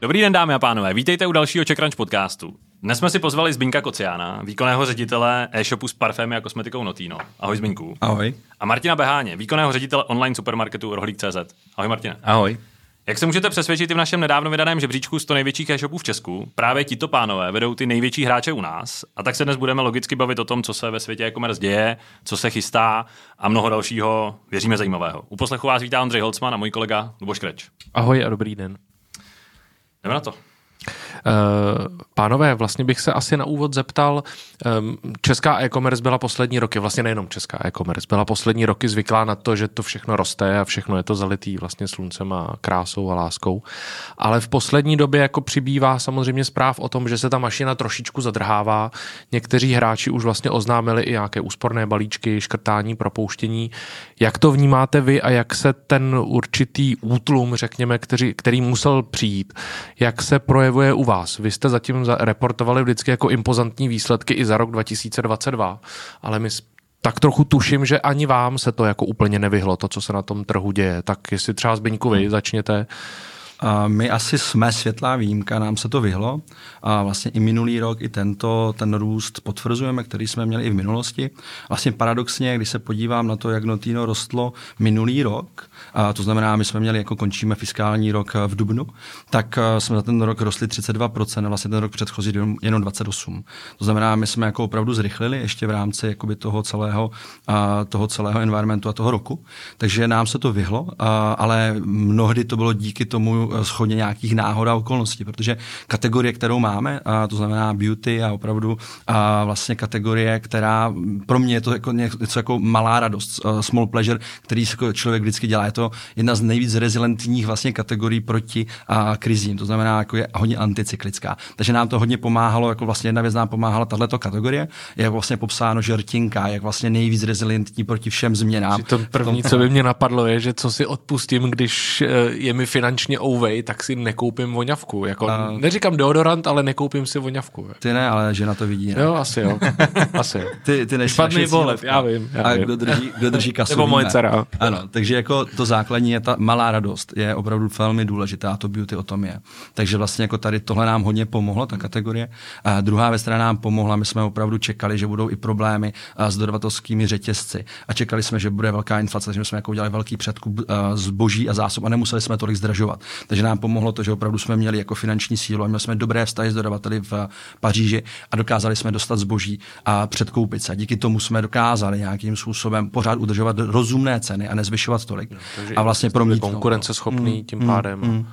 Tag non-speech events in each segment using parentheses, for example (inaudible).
Dobrý den, dámy a pánové, vítejte u dalšího Crunch podcastu. Dnes jsme si pozvali Zbinka Kociána, výkonného ředitele e-shopu s parfémy a kosmetikou Notino. Ahoj Zbinku. Ahoj. A Martina Beháně, výkonného ředitele online supermarketu Rohlík.cz. Ahoj Martina. Ahoj. Jak se můžete přesvědčit i v našem nedávno vydaném žebříčku 100 největších e-shopů v Česku, právě tito pánové vedou ty největší hráče u nás. A tak se dnes budeme logicky bavit o tom, co se ve světě e-commerce děje, co se chystá a mnoho dalšího, věříme, zajímavého. U poslechu vás vítá Ondřej Holcman a můj kolega Luboš Kreč. Ahoj a dobrý den. Jdeme na to. Uh, pánové, vlastně bych se asi na úvod zeptal, česká e-commerce byla poslední roky, vlastně nejenom česká e-commerce, byla poslední roky zvyklá na to, že to všechno roste a všechno je to zalitý vlastně sluncem a krásou a láskou. Ale v poslední době jako přibývá samozřejmě zpráv o tom, že se ta mašina trošičku zadrhává. Někteří hráči už vlastně oznámili i nějaké úsporné balíčky, škrtání, propouštění. Jak to vnímáte vy a jak se ten určitý útlum, řekněme, který, který musel přijít, jak se projevuje u vás? Vy jste zatím reportovali vždycky jako impozantní výsledky i za rok 2022, ale my tak trochu tuším, že ani vám se to jako úplně nevyhlo, to, co se na tom trhu děje. Tak jestli třeba Zbyňku vy začněte. My asi jsme světlá výjimka, nám se to vyhlo a vlastně i minulý rok, i tento, ten růst potvrzujeme, který jsme měli i v minulosti. Vlastně paradoxně, když se podívám na to, jak Notino rostlo minulý rok, a to znamená, my jsme měli, jako končíme fiskální rok v Dubnu, tak eh, jsme za ten rok rostli 32%, a vlastně ten rok předchozí jenom 28%. To znamená, my jsme jako opravdu zrychlili ještě v rámci jakoby toho celého, toho celého environmentu a toho roku. Takže nám se to vyhlo, ale mnohdy to bylo díky tomu Eh, schodě nějakých náhod a okolností, protože kategorie, kterou máme, a to znamená beauty a opravdu a vlastně kategorie, která pro mě je to jako něco jako malá radost, small pleasure, který člověk vždycky dělá. Je to jedna z nejvíc rezilentních vlastně kategorií proti a krizím, to znamená, jako je hodně anticyklická. Takže nám to hodně pomáhalo, jako vlastně jedna věc nám pomáhala tato kategorie, je vlastně popsáno, že rtinka je vlastně nejvíc rezilentní proti všem změnám. To první, co by mě napadlo, je, že co si odpustím, když eh, je mi finančně takovej, tak si nekoupím voňavku. Jako, a... Neříkám deodorant, ale nekoupím si voňavku. Ty ne, ale žena to vidí. Ne? Jo, asi jo. (laughs) asi jo. Ty, ty Špatný bolet, já vím. Já a vím. kdo drží, kdo drží (laughs) kasu? Nebo moje dcera. Ano, takže jako to základní je ta malá radost, je opravdu velmi důležitá, to beauty o tom je. Takže vlastně jako tady tohle nám hodně pomohlo, ta kategorie. A druhá věc, která nám pomohla, my jsme opravdu čekali, že budou i problémy s dodavatelskými řetězci. A čekali jsme, že bude velká inflace, takže jsme jako udělali velký předkup zboží a zásob a nemuseli jsme tolik zdražovat. Takže nám pomohlo to, že opravdu jsme měli jako finanční sílu a měli jsme dobré vztahy s dodavateli v Paříži a dokázali jsme dostat zboží a předkoupit se. Díky tomu jsme dokázali nějakým způsobem pořád udržovat rozumné ceny a nezvyšovat tolik. No, takže a vlastně promít konkurenceschopný mm, tím pádem. Mm, mm.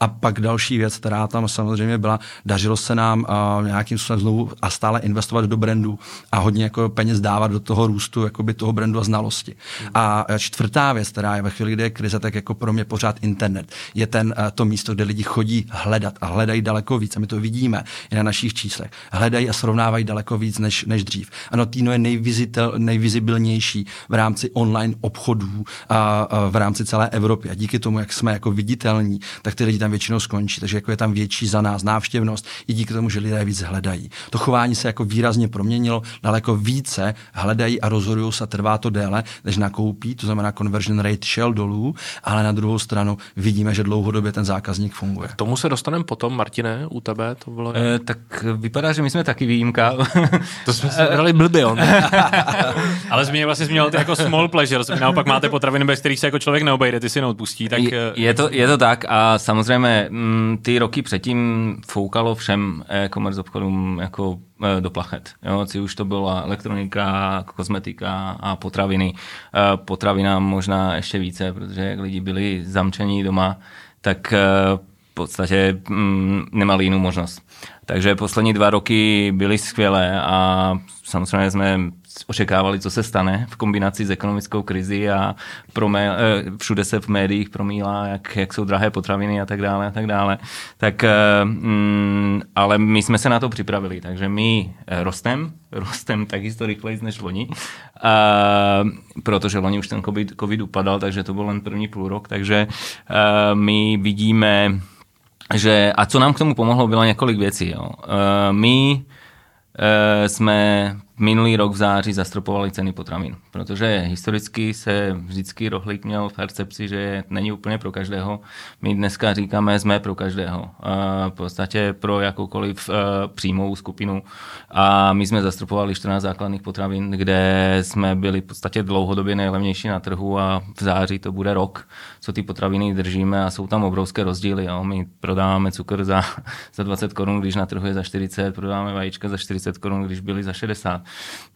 A pak další věc, která tam samozřejmě byla, dařilo se nám uh, nějakým způsobem znovu a stále investovat do brandu a hodně jako peněz dávat do toho růstu jakoby toho brandu a znalosti. Mm. A čtvrtá věc, která je ve chvíli, kdy je krize, tak jako pro mě pořád internet, je ten, uh, to místo, kde lidi chodí hledat a hledají daleko víc. A my to vidíme i na našich číslech. Hledají a srovnávají daleko víc než, než dřív. Ano, Tino je nejvizitel, nejvizibilnější v rámci online obchodů a, a v rámci celé Evropy. A díky tomu, jak jsme jako viditelní, tak ty lidi tam většinou skončí. Takže jako je tam větší za nás návštěvnost i díky tomu, že lidé víc hledají. To chování se jako výrazně proměnilo, daleko více hledají a rozhodují se, trvá to déle, než nakoupí, to znamená conversion rate šel dolů, ale na druhou stranu vidíme, že dlouhodobě ten zákaz zákazník funguje. K tomu se dostaneme potom, Martine, u tebe to bylo... E, tak vypadá, že my jsme taky výjimka. to jsme si hrali blbě, on. (laughs) Ale zmínil vlastně zmínil ty jako small pleasure, naopak máte potraviny, bez kterých se jako člověk neobejde, ty si neodpustí. Tak... Je, eh, je, to, je to tak a samozřejmě m, mm, ty roky předtím foukalo všem e-commerce obchodům jako eh, do plachet. Jo, si už to byla elektronika, kosmetika a potraviny. Potravina možná ještě více, protože jak lidi byli zamčení doma, tak eh, v podstatě mm, nemali jinou možnost. Takže poslední dva roky byly skvělé a samozřejmě jsme očekávali, co se stane v kombinaci s ekonomickou krizi a promé, eh, všude se v médiích promílá, jak, jak jsou drahé potraviny a tak dále a tak dále. Tak, eh, mm, ale my jsme se na to připravili, takže my rostem, (laughs) rostem takisto rychleji než loni, a, protože loni už ten COVID, COVID upadal, takže to byl len první půl rok, takže my vidíme, že, a co nám k tomu pomohlo, bylo několik věcí. Jo. My jsme minulý rok v září zastropovali ceny potravin, protože historicky se vždycky rohlík měl v percepci, že není úplně pro každého. My dneska říkáme, jsme pro každého. V podstatě pro jakoukoliv eh, příjmovou skupinu. A my jsme zastropovali 14 základních potravin, kde jsme byli v podstatě dlouhodobě nejlevnější na trhu a v září to bude rok, co ty potraviny držíme a jsou tam obrovské rozdíly. Jo. My prodáváme cukr za, (laughs) za 20 korun, když na trhu je za 40, prodáváme vajíčka za 40 korun, když byly za 60.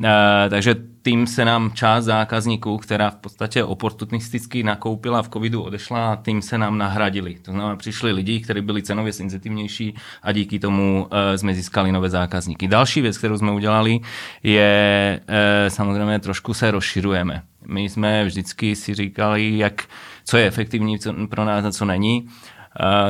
E, takže tím se nám část zákazníků, která v podstatě oportunisticky nakoupila v covidu, odešla a tím se nám nahradili. To znamená, přišli lidi, kteří byli cenově senzitivnější a díky tomu e, jsme získali nové zákazníky. Další věc, kterou jsme udělali, je e, samozřejmě trošku se rozširujeme. My jsme vždycky si říkali, jak, co je efektivní pro nás a co není.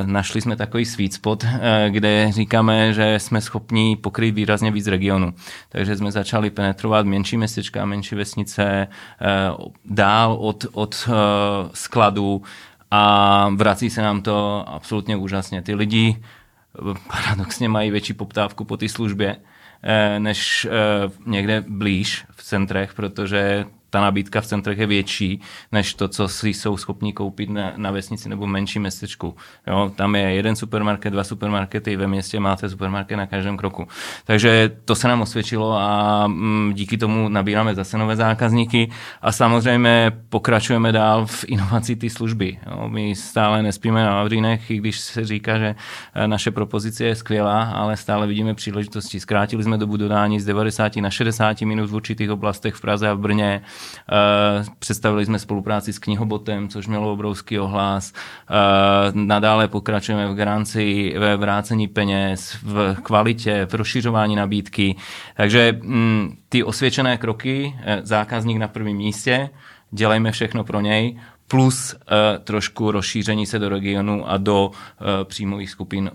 Našli jsme takový sweet spot, eh, kde říkáme, že jsme schopni pokryt výrazně víc regionu. Takže jsme začali penetrovat menší městečka, menší vesnice, eh, dál od, od eh, skladu a vrací se nám to absolutně úžasně. Ty lidi paradoxně mají větší poptávku po té službě, než někde blíž v centrech, protože ta nabídka v centrech je větší, než to, co si jsou schopni koupit na, na vesnici nebo menším městečku. Jo, tam je jeden supermarket, dva supermarkety, ve městě máte supermarket na každém kroku. Takže to se nám osvědčilo a mm, díky tomu nabíráme zase nové zákazníky a samozřejmě pokračujeme dál v inovaci té služby. Jo, my stále nespíme na Vavřínech, i když se říká, že eh, naše propozice je skvělá, ale stále vidíme příležitosti. Zkrátili jsme dobu dodání z 90 na 60 minut v určitých oblastech v Praze a v Brně představili jsme spolupráci s knihobotem, což mělo obrovský ohlas. Eh, nadále pokračujeme v garanci, ve vrácení peněz, v kvalitě, v rozšiřování nabídky. Takže mm, ty osvědčené kroky, eh, zákazník na prvním místě, dělejme všechno pro něj, plus trošku rozšíření se do regionu a do příjmových skupin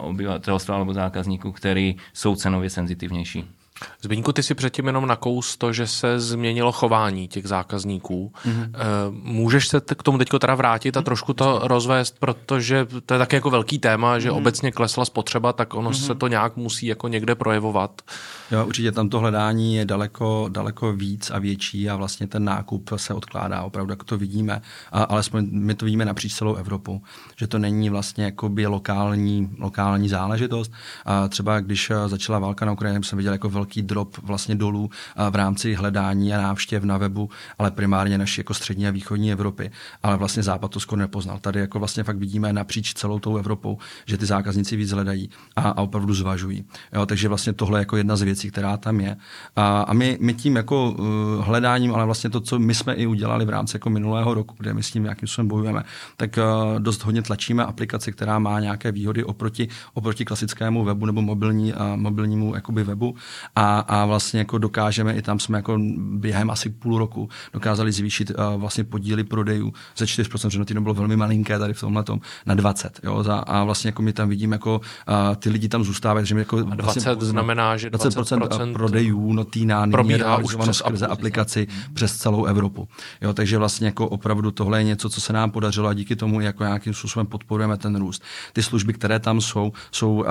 obyvatelstva nebo zákazníků, který jsou cenově senzitivnější. Zbyňku, ty si předtím jenom nakous to, že se změnilo chování těch zákazníků. Mm-hmm. Můžeš se k tomu teď teda vrátit a trošku to rozvést, protože to je také jako velký téma, že mm-hmm. obecně klesla spotřeba, tak ono mm-hmm. se to nějak musí jako někde projevovat. Jo, určitě tam to hledání je daleko, daleko víc a větší a vlastně ten nákup se odkládá, opravdu, jak to vidíme. A, alespoň my to vidíme napříč celou Evropu, že to není vlastně jakoby lokální, lokální záležitost. A třeba když začala válka na Ukrajině, jsem viděl jako velký velký drop vlastně dolů v rámci hledání a návštěv na webu, ale primárně naší jako střední a východní Evropy. Ale vlastně západ to skoro nepoznal. Tady jako vlastně fakt vidíme napříč celou tou Evropou, že ty zákazníci víc hledají a, a opravdu zvažují. Jo, takže vlastně tohle je jako jedna z věcí, která tam je. A, a my, my tím jako uh, hledáním, ale vlastně to, co my jsme i udělali v rámci jako minulého roku, kde my s tím nějakým způsobem bojujeme, tak uh, dost hodně tlačíme aplikaci, která má nějaké výhody oproti, oproti klasickému webu nebo mobilní, uh, mobilnímu jakoby webu a, a vlastně jako dokážeme, i tam jsme jako během asi půl roku dokázali zvýšit uh, vlastně podíly prodejů ze 4%, že to bylo velmi malinké tady v tomhle na 20. Jo, za, a vlastně jako my tam vidíme, jako uh, ty lidi tam zůstávají, že jako... A 20 vlastně, znamená, že 20%, 20% prodejů Notina probíhá už přes skrze aplikaci hmm. přes celou Evropu. Jo, takže vlastně jako opravdu tohle je něco, co se nám podařilo a díky tomu jako nějakým způsobem podporujeme ten růst. Ty služby, které tam jsou, jsou uh,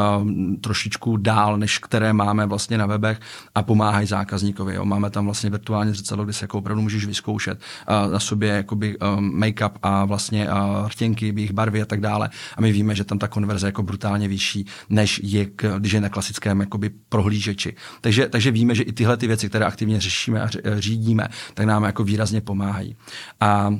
trošičku dál, než které máme vlastně na webech a pomáhají zákazníkovi. Jo. Máme tam vlastně virtuální zrcadlo, kde se jako opravdu můžeš vyzkoušet uh, na sobě jakoby, um, make-up a vlastně uh, rtěnky, jejich barvy a tak dále. A my víme, že tam ta konverze je jako brutálně vyšší, než je, když je na klasickém jakoby, prohlížeči. Takže, takže víme, že i tyhle ty věci, které aktivně řešíme a řídíme, tak nám jako výrazně pomáhají. A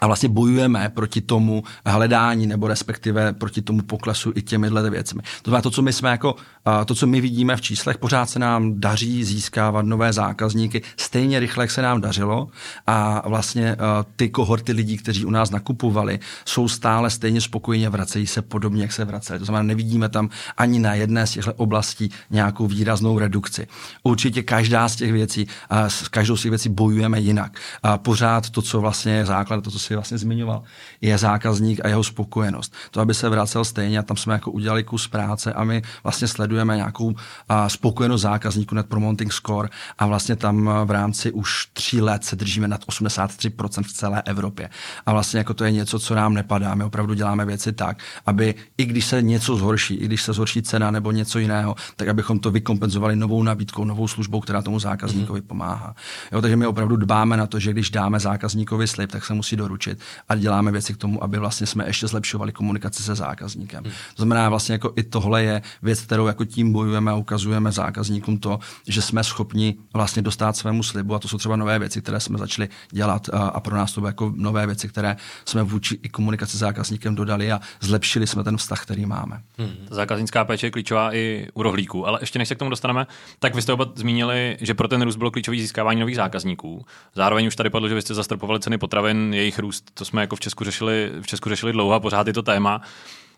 a vlastně bojujeme proti tomu hledání nebo respektive proti tomu poklesu i těmihle věcmi. To znamená to, co my jsme jako, to, co my vidíme v číslech, pořád se nám daří získávat nové zákazníky stejně rychle, jak se nám dařilo a vlastně ty kohorty lidí, kteří u nás nakupovali, jsou stále stejně spokojně, vracejí se podobně, jak se vraceli. To znamená, nevidíme tam ani na jedné z těchto oblastí nějakou výraznou redukci. Určitě každá z těch věcí, s každou z těch věcí bojujeme jinak. A pořád to, co vlastně je základ, to, co si vlastně zmiňoval, je zákazník a jeho spokojenost. To, aby se vracel stejně a tam jsme jako udělali kus práce a my vlastně sledujeme nějakou a, spokojenost zákazníků net promoting score a vlastně tam v rámci už tří let se držíme nad 83% v celé Evropě. A vlastně jako to je něco, co nám nepadá. My opravdu děláme věci tak, aby i když se něco zhorší, i když se zhorší cena nebo něco jiného, tak abychom to vykompenzovali novou nabídkou, novou službou, která tomu zákazníkovi pomáhá. Jo, takže my opravdu dbáme na to, že když dáme zákazníkovi slib, tak se musí doručit a děláme věci k tomu, aby vlastně jsme ještě zlepšovali komunikaci se zákazníkem. To znamená, vlastně jako i tohle je věc, kterou jako tím bojujeme a ukazujeme zákazníkům to, že jsme schopni vlastně dostat svému slibu a to jsou třeba nové věci, které jsme začali dělat a, a pro nás to jako nové věci, které jsme vůči i komunikaci s zákazníkem dodali a zlepšili jsme ten vztah, který máme. Hmm. Zákaznická péče je klíčová i u rohlíků, ale ještě než se k tomu dostaneme, tak vy jste oba zmínili, že pro ten růst bylo klíčový získávání nových zákazníků. Zároveň už tady padlo, že vy jste zastropovali ceny potravin, jejich růst, to jsme jako v Česku řešili, v Česku řešili dlouho a pořád je to téma.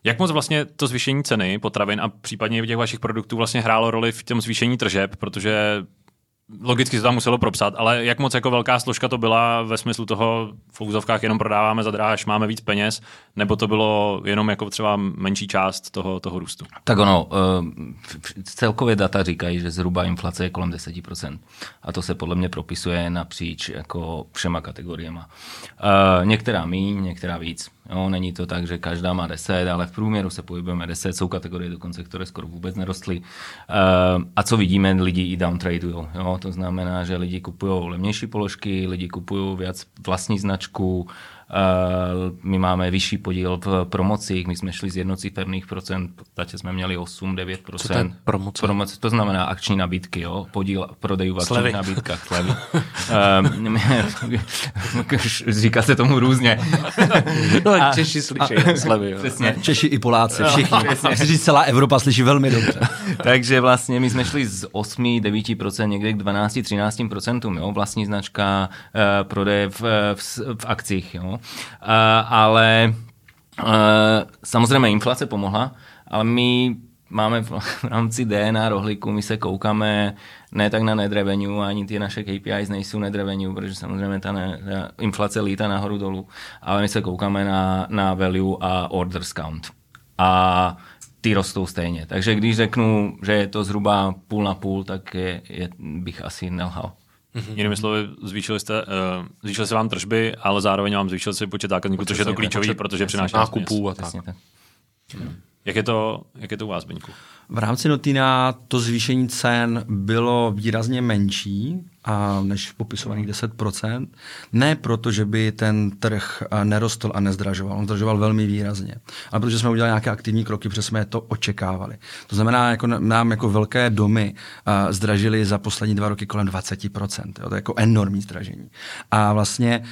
Jak moc vlastně to zvýšení ceny potravin a případně těch vašich produktů vlastně hrálo roli v tom zvýšení tržeb, protože logicky se tam muselo propsat, ale jak moc jako velká složka to byla ve smyslu toho, v úzovkách jenom prodáváme za dráž, máme víc peněz, nebo to bylo jenom jako třeba menší část toho, toho růstu? Tak ono, eh, celkově data říkají, že zhruba inflace je kolem 10%. A to se podle mě propisuje napříč jako všema kategoriemi. Eh, některá míň, některá víc. Jo, není to tak, že každá má 10, ale v průměru se pohybujeme 10. Jsou kategorie dokonce, které skoro vůbec nerostly. Uh, a co vidíme, lidi i downtradují. To znamená, že lidi kupují levnější položky, lidi kupují víc vlastní značku, Eh, my máme vyšší podíl v promocích, my jsme šli z jednociferných procent, v podstatě jsme měli 8-9%. Co to je promoce? promoce? To znamená akční nabídky, jo? podíl prodejů v akčních nabídkách, slevy. (laughs) Eh, (laughs) říká se tomu různě. (laughs) no, a, Češi slyší a, slevy. Jo. Přesně. Češi i Poláci, všichni. No, celá Evropa slyší velmi dobře. Takže vlastně my jsme šli z 8-9% někde k 12-13%, jo? vlastní značka, uh, prodeje v, v, v akcích. Jo? Ale samozřejmě inflace pomohla, ale my máme v (laughs) rámci DNA rohlíku, my se koukáme ne tak na net ani ty naše KPIs nejsou net protože samozřejmě ta, ne, ta inflace lítá nahoru dolů, ale my se koukáme na, na value a orders count. A ty rostou stejně. Takže když řeknu, že je to zhruba půl na půl, tak je, je, bych asi nelhal. Mm-hmm. Jinými slovy, zvýšili, jste, uh, zvýšili se vám tržby, ale zároveň vám zvýšil se počet zákazníků, což je to klíčový, protože přináší nákupů a tak. tak. Jak je to, jak je to u vás, Beňku? V rámci Notina to zvýšení cen bylo výrazně menší, a než popisovaných 10%. Ne proto, že by ten trh nerostl a nezdražoval. On zdražoval velmi výrazně. Ale protože jsme udělali nějaké aktivní kroky, protože jsme to očekávali. To znamená, jako nám jako velké domy zdražily za poslední dva roky kolem 20%. Jo? To je jako enormní zdražení. A vlastně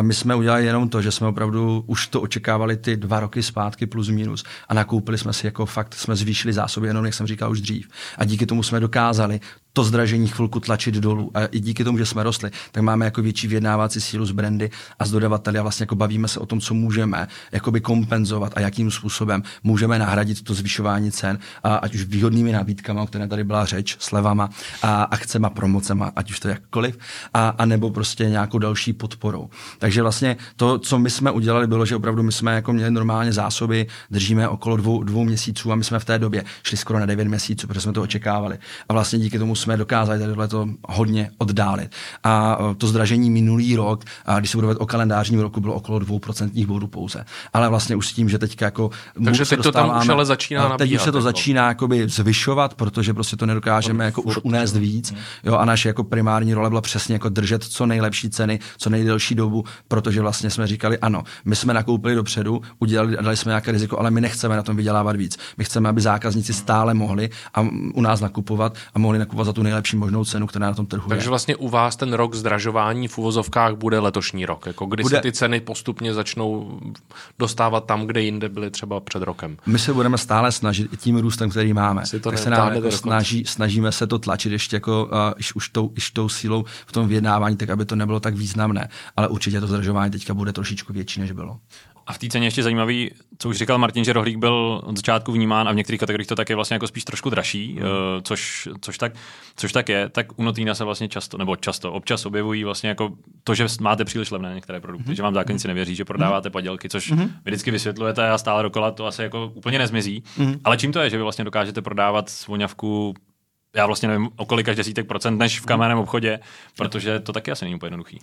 my jsme udělali jenom to, že jsme opravdu už to očekávali ty dva roky zpátky plus minus a nakoupili jsme si jako fakt, jsme zvýšili zásoby jenom, jak jsem říkal už dřív. A díky tomu jsme dokázali to zdražení chvilku tlačit dolů. A i díky tomu, že jsme rostli, tak máme jako větší vyjednávací sílu z brandy a z dodavateli a vlastně jako bavíme se o tom, co můžeme jakoby kompenzovat a jakým způsobem můžeme nahradit to zvyšování cen, a ať už výhodnými nabídkami, o které tady byla řeč, slevama a akcema, promocema, ať už to jakkoliv, a, a nebo prostě nějakou další podporou. Takže vlastně to, co my jsme udělali, bylo, že opravdu my jsme jako měli normálně zásoby, držíme okolo dvou, dvou měsíců a my jsme v té době šli skoro na devět měsíců, protože jsme to očekávali. A vlastně díky tomu jsme dokázali tady to hodně oddálit. A e, to zdražení minulý rok, a když se budeme o kalendářním roku, bylo okolo 2% bodů pouze. Ale vlastně už s tím, že teďka jako. Takže teď to tam už ale začíná nabíhat, Teď už se to jako. začíná jakoby zvyšovat, protože prostě to nedokážeme jako už unést víc. Jo, a naše jako primární role byla přesně jako držet co nejlepší ceny, co nejdelší dobu, protože vlastně jsme říkali, ano, my jsme nakoupili dopředu, udělali, dali jsme nějaké riziko, ale my nechceme na tom vydělávat víc. My chceme, aby zákazníci stále mohli a u nás nakupovat a mohli nakupovat za tu nejlepší možnou cenu, která na tom trhu Takže je. vlastně u vás ten rok zdražování v uvozovkách bude letošní rok, jako kdy bude... se ty ceny postupně začnou dostávat tam, kde jinde byly třeba před rokem. My se budeme stále snažit i tím růstem, který máme. Si to tak se nám jako snaží, snažíme se to tlačit ještě jako uh, už, tou, už tou sílou v tom vyjednávání, tak aby to nebylo tak významné. Ale určitě to zdražování teďka bude trošičku větší, než bylo. A v té ceně ještě zajímavý, co už říkal Martin, že rohlík byl od začátku vnímán a v některých kategoriích to tak je vlastně jako spíš trošku dražší, mm. což, což, tak, což tak je. Tak u Notýna se vlastně často, nebo často, občas objevují vlastně jako to, že máte příliš levné některé produkty, mm. že vám zákazníci nevěří, že prodáváte padělky, což mm. vždycky vysvětlujete a stále dokola to asi jako úplně nezmizí. Mm. Ale čím to je, že vy vlastně dokážete prodávat voňavku já vlastně nevím, o kolika desítek procent než v kamenném obchodě, protože to taky asi není úplně jednoduchý.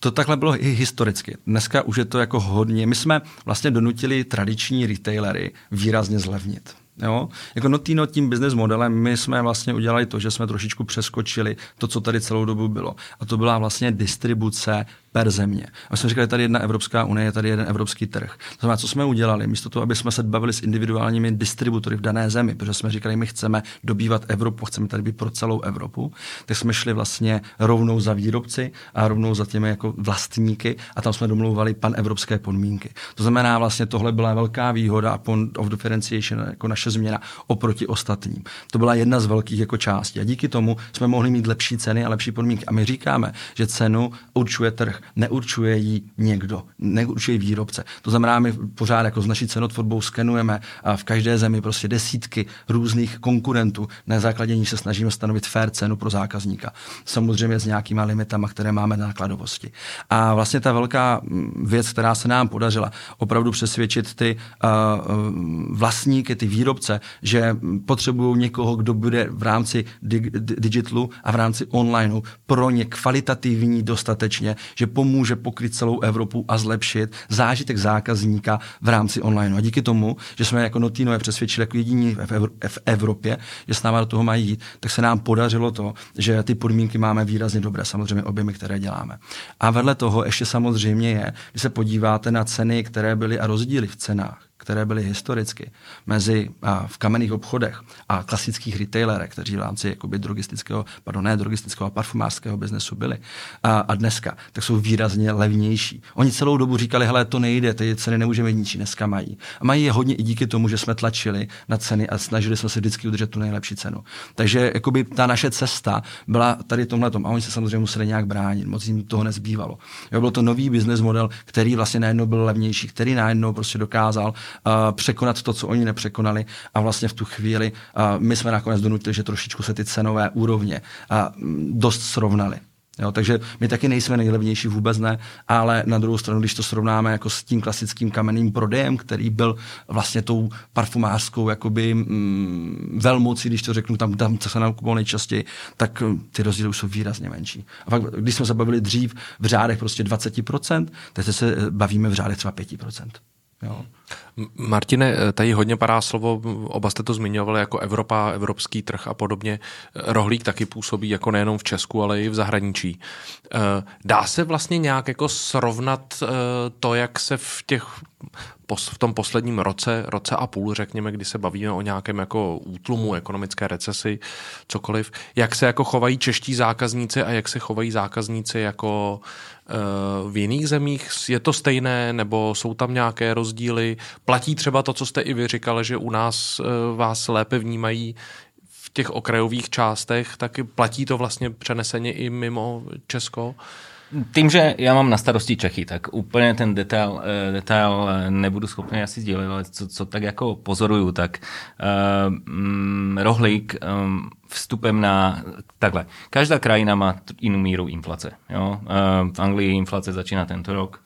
To takhle bylo i historicky. Dneska už je to jako hodně. My jsme vlastně donutili tradiční retailery výrazně zlevnit. Jo? Jako Notino tím business modelem my jsme vlastně udělali to, že jsme trošičku přeskočili to, co tady celou dobu bylo. A to byla vlastně distribuce per země. A my jsme říkali, tady jedna Evropská unie, je tady jeden evropský trh. To znamená, co jsme udělali, místo toho, aby jsme se bavili s individuálními distributory v dané zemi, protože jsme říkali, my chceme dobývat Evropu, chceme tady být pro celou Evropu, tak jsme šli vlastně rovnou za výrobci a rovnou za těmi jako vlastníky a tam jsme domlouvali pan evropské podmínky. To znamená, vlastně tohle byla velká výhoda a point of differentiation, jako naše změna oproti ostatním. To byla jedna z velkých jako částí. A díky tomu jsme mohli mít lepší ceny a lepší podmínky. A my říkáme, že cenu určuje trh neurčuje ji někdo, neurčuje výrobce. To znamená, my pořád jako s naší cenotvorbou skenujeme a v každé zemi prostě desítky různých konkurentů. Na základě se snažíme stanovit fair cenu pro zákazníka. Samozřejmě s nějakýma limitama, které máme na nákladovosti. A vlastně ta velká mm, věc, která se nám podařila, opravdu přesvědčit ty uh, vlastníky, ty výrobce, že potřebují někoho, kdo bude v rámci dig- digitalu a v rámci onlineu pro ně kvalitativní dostatečně, že pomůže pokryt celou Evropu a zlepšit zážitek zákazníka v rámci online. A díky tomu, že jsme jako Notino je přesvědčili jako jediní v Evropě, že s námi do toho mají jít, tak se nám podařilo to, že ty podmínky máme výrazně dobré, samozřejmě objemy, které děláme. A vedle toho ještě samozřejmě je, když se podíváte na ceny, které byly a rozdíly v cenách, které byly historicky mezi a, v kamenných obchodech a klasických retailerech, kteří v rámci jakoby, drogistického, pardon, ne drogistického a parfumářského biznesu byli a, a dneska, tak jsou výrazně levnější. Oni celou dobu říkali, hele, to nejde, ty ceny nemůžeme ničí, dneska mají. A mají je hodně i díky tomu, že jsme tlačili na ceny a snažili jsme se vždycky udržet tu nejlepší cenu. Takže jakoby, ta naše cesta byla tady tomhle a oni se samozřejmě museli nějak bránit, moc jim toho nezbývalo. Jo, byl to nový business model, který vlastně najednou byl levnější, který najednou prostě dokázal překonat to, co oni nepřekonali a vlastně v tu chvíli my jsme nakonec donutili, že trošičku se ty cenové úrovně dost srovnaly. Jo, takže my taky nejsme nejlevnější, vůbec ne, ale na druhou stranu, když to srovnáme jako s tím klasickým kamenným prodejem, který byl vlastně tou parfumářskou jakoby, mm, velmocí, když to řeknu, tam, tam co se nám kupovalo nejčastěji, tak ty rozdíly už jsou výrazně menší. A fakt, když jsme se bavili dřív v řádech prostě 20%, teď se bavíme v řádech třeba 5%. Jo. Martine, tady hodně padá slovo, oba jste to zmiňovali jako Evropa, evropský trh a podobně. Rohlík taky působí jako nejenom v Česku, ale i v zahraničí. Eh, dá se vlastně nějak jako srovnat eh, to, jak se v těch v tom posledním roce, roce a půl, řekněme, kdy se bavíme o nějakém jako útlumu, ekonomické recesi, cokoliv, jak se jako chovají čeští zákazníci a jak se chovají zákazníci jako eh, v jiných zemích? Je to stejné nebo jsou tam nějaké rozdíly? Platí třeba to, co jste i vy říkali, že u nás eh, vás lépe vnímají v těch okrajových částech, tak platí to vlastně přeneseně i mimo Česko? Tím, že já mám na starosti Čechy, tak úplně ten detail, eh, detail eh, nebudu schopný asi sdílet, ale co, co tak jako pozoruju, tak uh, rohlík um, vstupem na takhle. Každá krajina má jinou míru inflace. Jo? Uh, v Anglii inflace začíná tento rok.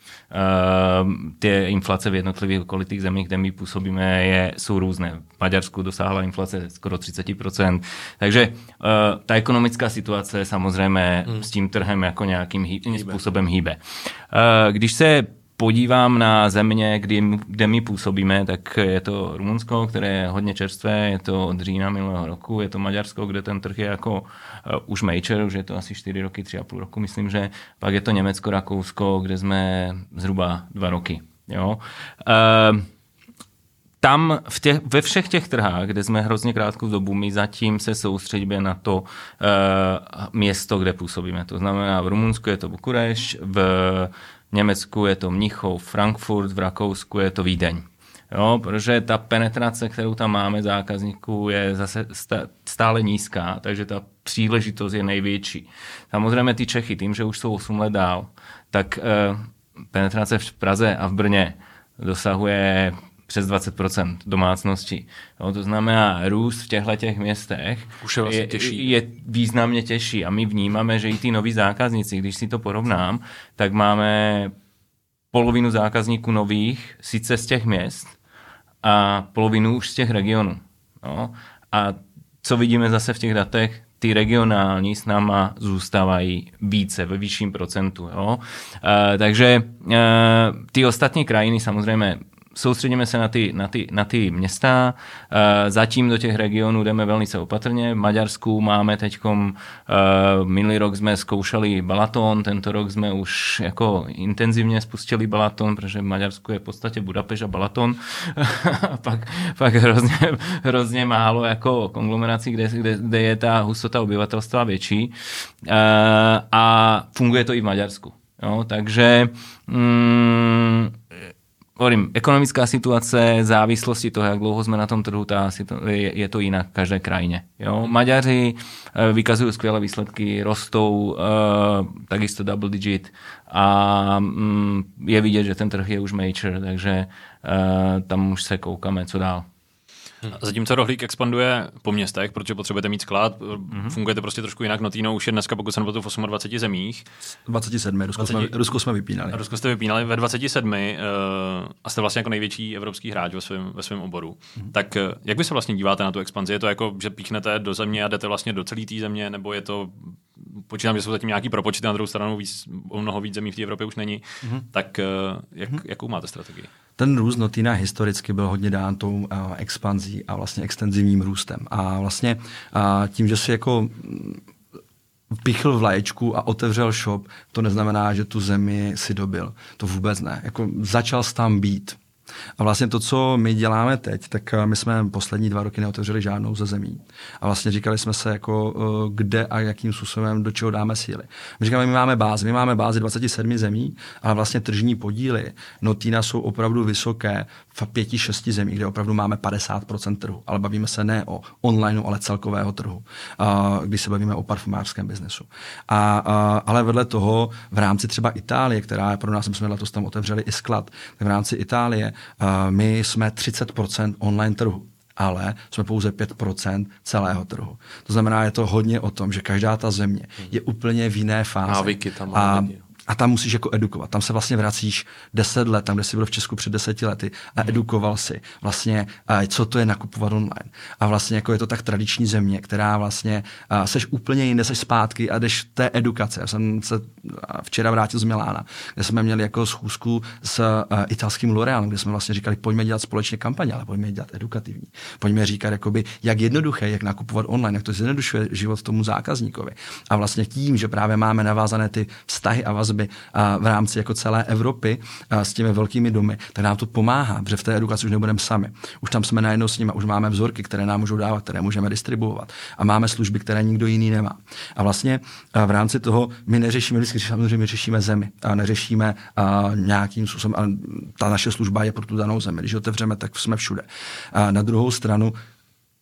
Uh, ty inflace v jednotlivých okolitých zemích, kde my působíme, je, jsou různé. V Maďarsku dosáhla inflace skoro 30%. Takže uh, ta ekonomická situace samozřejmě hmm. s tím trhem jako nějakým hý, způsobem hýbe. Když se podívám na země, kdy, kde my působíme, tak je to Rumunsko, které je hodně čerstvé, je to od října minulého roku, je to Maďarsko, kde ten trh je jako uh, už major, už je to asi 4 roky, 3,5 roku, myslím, že pak je to Německo, Rakousko, kde jsme zhruba 2 roky. Jo? Uh, tam v těch, ve všech těch trhách, kde jsme hrozně krátkou dobu, my zatím se soustředíme na to uh, město, kde působíme. To znamená, v Rumunsku je to Bukureš, v Německu je to Mnichov, Frankfurt, v Rakousku je to Vídeň. Jo, protože ta penetrace, kterou tam máme zákazníků, je zase stále nízká, takže ta příležitost je největší. Samozřejmě ty Čechy, tím, že už jsou 8 let dál, tak eh, penetrace v Praze a v Brně dosahuje přes 20% domácností. No, to znamená, růst v těchto těch městech Už je, vlastně je, těžší. je významně těžší a my vnímáme, že i ty noví zákazníci, když si to porovnám, tak máme polovinu zákazníků nových, sice z těch měst, a polovinu už z těch regionů. No. A co vidíme zase v těch datech, ty regionální s náma zůstávají více, ve vyšším procentu. Jo? E, takže e, ty ostatní krajiny samozřejmě soustředíme se na ty, na ty, na ty města, e, zatím do těch regionů jdeme velice opatrně. V Maďarsku máme teď, e, minulý rok jsme zkoušeli Balaton, tento rok jsme už jako intenzivně spustili Balaton, protože v Maďarsku je v podstatě Budapešť a Balaton. a (laughs) pak, pak hrozně, hrozně málo jako konglomerací, kde, kde, kde je ta hustota obyvatelstva větší. E, a funguje to i v Maďarsku. Jo, takže mm, hovorím, ekonomická situace, závislosti toho, jak dlouho jsme na tom trhu, ta, je, je to jinak v každé krajině. Jo? Maďaři e, vykazují skvělé výsledky, rostou e, takisto double digit a mm, je vidět, že ten trh je už major, takže e, tam už se koukáme, co dál. Zatímco Rohlík expanduje po městech, protože potřebujete mít sklad, mm-hmm. fungujete prostě trošku jinak. Notino už je dneska, pokud se nepletu, v 28 zemích. 27. Rusko, 20... Jsme, Rusko jsme vypínali. Rusko jste vypínali ve 27 uh, a jste vlastně jako největší evropský hráč ve svém, ve svém oboru. Mm-hmm. Tak uh, jak vy se vlastně díváte na tu expanzi? Je to jako, že píchnete do země a jdete vlastně do celé té země, nebo je to počítám, že jsou zatím nějaký propočty, na druhou stranu víc, o mnoho víc zemí v té Evropě už není. Mm-hmm. Tak uh, jak, mm-hmm. jakou máte strategii? ten růst Notina historicky byl hodně dán tou uh, expanzí a vlastně extenzivním růstem. A vlastně uh, tím, že si jako pichl vlaječku a otevřel shop, to neznamená, že tu zemi si dobil. To vůbec ne. Jako začal tam být. A vlastně to, co my děláme teď, tak my jsme poslední dva roky neotevřeli žádnou ze zemí. A vlastně říkali jsme se, jako, kde a jakým způsobem, do čeho dáme síly. My říkáme, my máme bázi, my máme bázi 27 zemí, ale vlastně tržní podíly Notina jsou opravdu vysoké v pěti, šesti zemích, kde opravdu máme 50% trhu. Ale bavíme se ne o online, ale celkového trhu, když se bavíme o parfumářském biznesu. A, ale vedle toho v rámci třeba Itálie, která pro nás, my jsme letos tam otevřeli i sklad, tak v rámci Itálie my jsme 30% online trhu ale jsme pouze 5% celého trhu. To znamená, je to hodně o tom, že každá ta země je úplně v jiné fázi. Návyky tam a, lidi a tam musíš jako edukovat. Tam se vlastně vracíš deset let, tam, kde jsi byl v Česku před deseti lety a mhm. edukoval si vlastně, co to je nakupovat online. A vlastně jako je to tak tradiční země, která vlastně seš úplně jinde, seš zpátky a jdeš té edukace. Já jsem se včera vrátil z Milána, kde jsme měli jako schůzku s italským L'Orealem, kde jsme vlastně říkali, pojďme dělat společně kampaně, ale pojďme dělat edukativní. Pojďme říkat, jakoby, jak jednoduché, jak nakupovat online, jak to zjednodušuje život tomu zákazníkovi. A vlastně tím, že právě máme navázané ty vztahy a vazby vazby v rámci jako celé Evropy s těmi velkými domy, tak nám to pomáhá, protože v té edukaci už nebudeme sami. Už tam jsme najednou s nimi, už máme vzorky, které nám můžou dávat, které můžeme distribuovat a máme služby, které nikdo jiný nemá. A vlastně v rámci toho my neřešíme, vždycky samozřejmě řešíme zemi a neřešíme a nějakým způsobem, ale ta naše služba je pro tu danou zemi. Když otevřeme, tak jsme všude. A na druhou stranu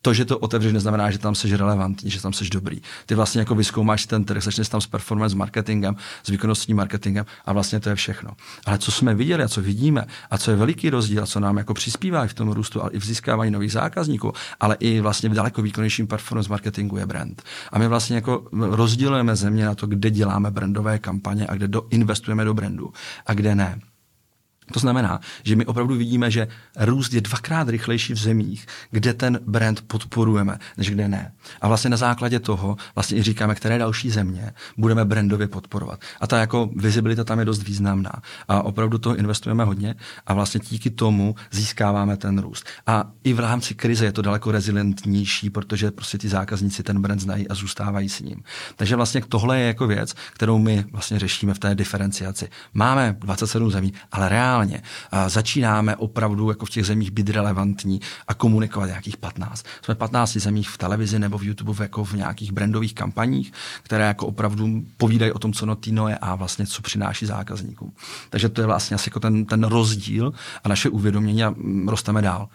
to, že to otevřeš, neznamená, že tam jsi relevantní, že tam jsi dobrý. Ty vlastně jako vyzkoumáš ten trh, začneš tam s performance marketingem, s výkonnostním marketingem a vlastně to je všechno. Ale co jsme viděli a co vidíme a co je veliký rozdíl a co nám jako přispívá i v tom růstu, ale i v získávání nových zákazníků, ale i vlastně v daleko výkonnějším performance marketingu je brand. A my vlastně jako rozdělujeme země na to, kde děláme brandové kampaně a kde do, investujeme do brandu a kde ne. To znamená, že my opravdu vidíme, že růst je dvakrát rychlejší v zemích, kde ten brand podporujeme, než kde ne. A vlastně na základě toho vlastně i říkáme, které další země budeme brandově podporovat. A ta jako vizibilita tam je dost významná. A opravdu toho investujeme hodně a vlastně díky tomu získáváme ten růst. A i v rámci krize je to daleko rezilientnější, protože prostě ty zákazníci ten brand znají a zůstávají s ním. Takže vlastně tohle je jako věc, kterou my vlastně řešíme v té diferenciaci. Máme 27 zemí, ale reálně reálně začínáme opravdu jako v těch zemích být relevantní a komunikovat nějakých 15. Jsme v 15 zemích v televizi nebo v YouTube jako v nějakých brandových kampaních, které jako opravdu povídají o tom, co Notino je a vlastně co přináší zákazníkům. Takže to je vlastně asi jako ten, ten rozdíl a naše uvědomění a mm, rosteme dál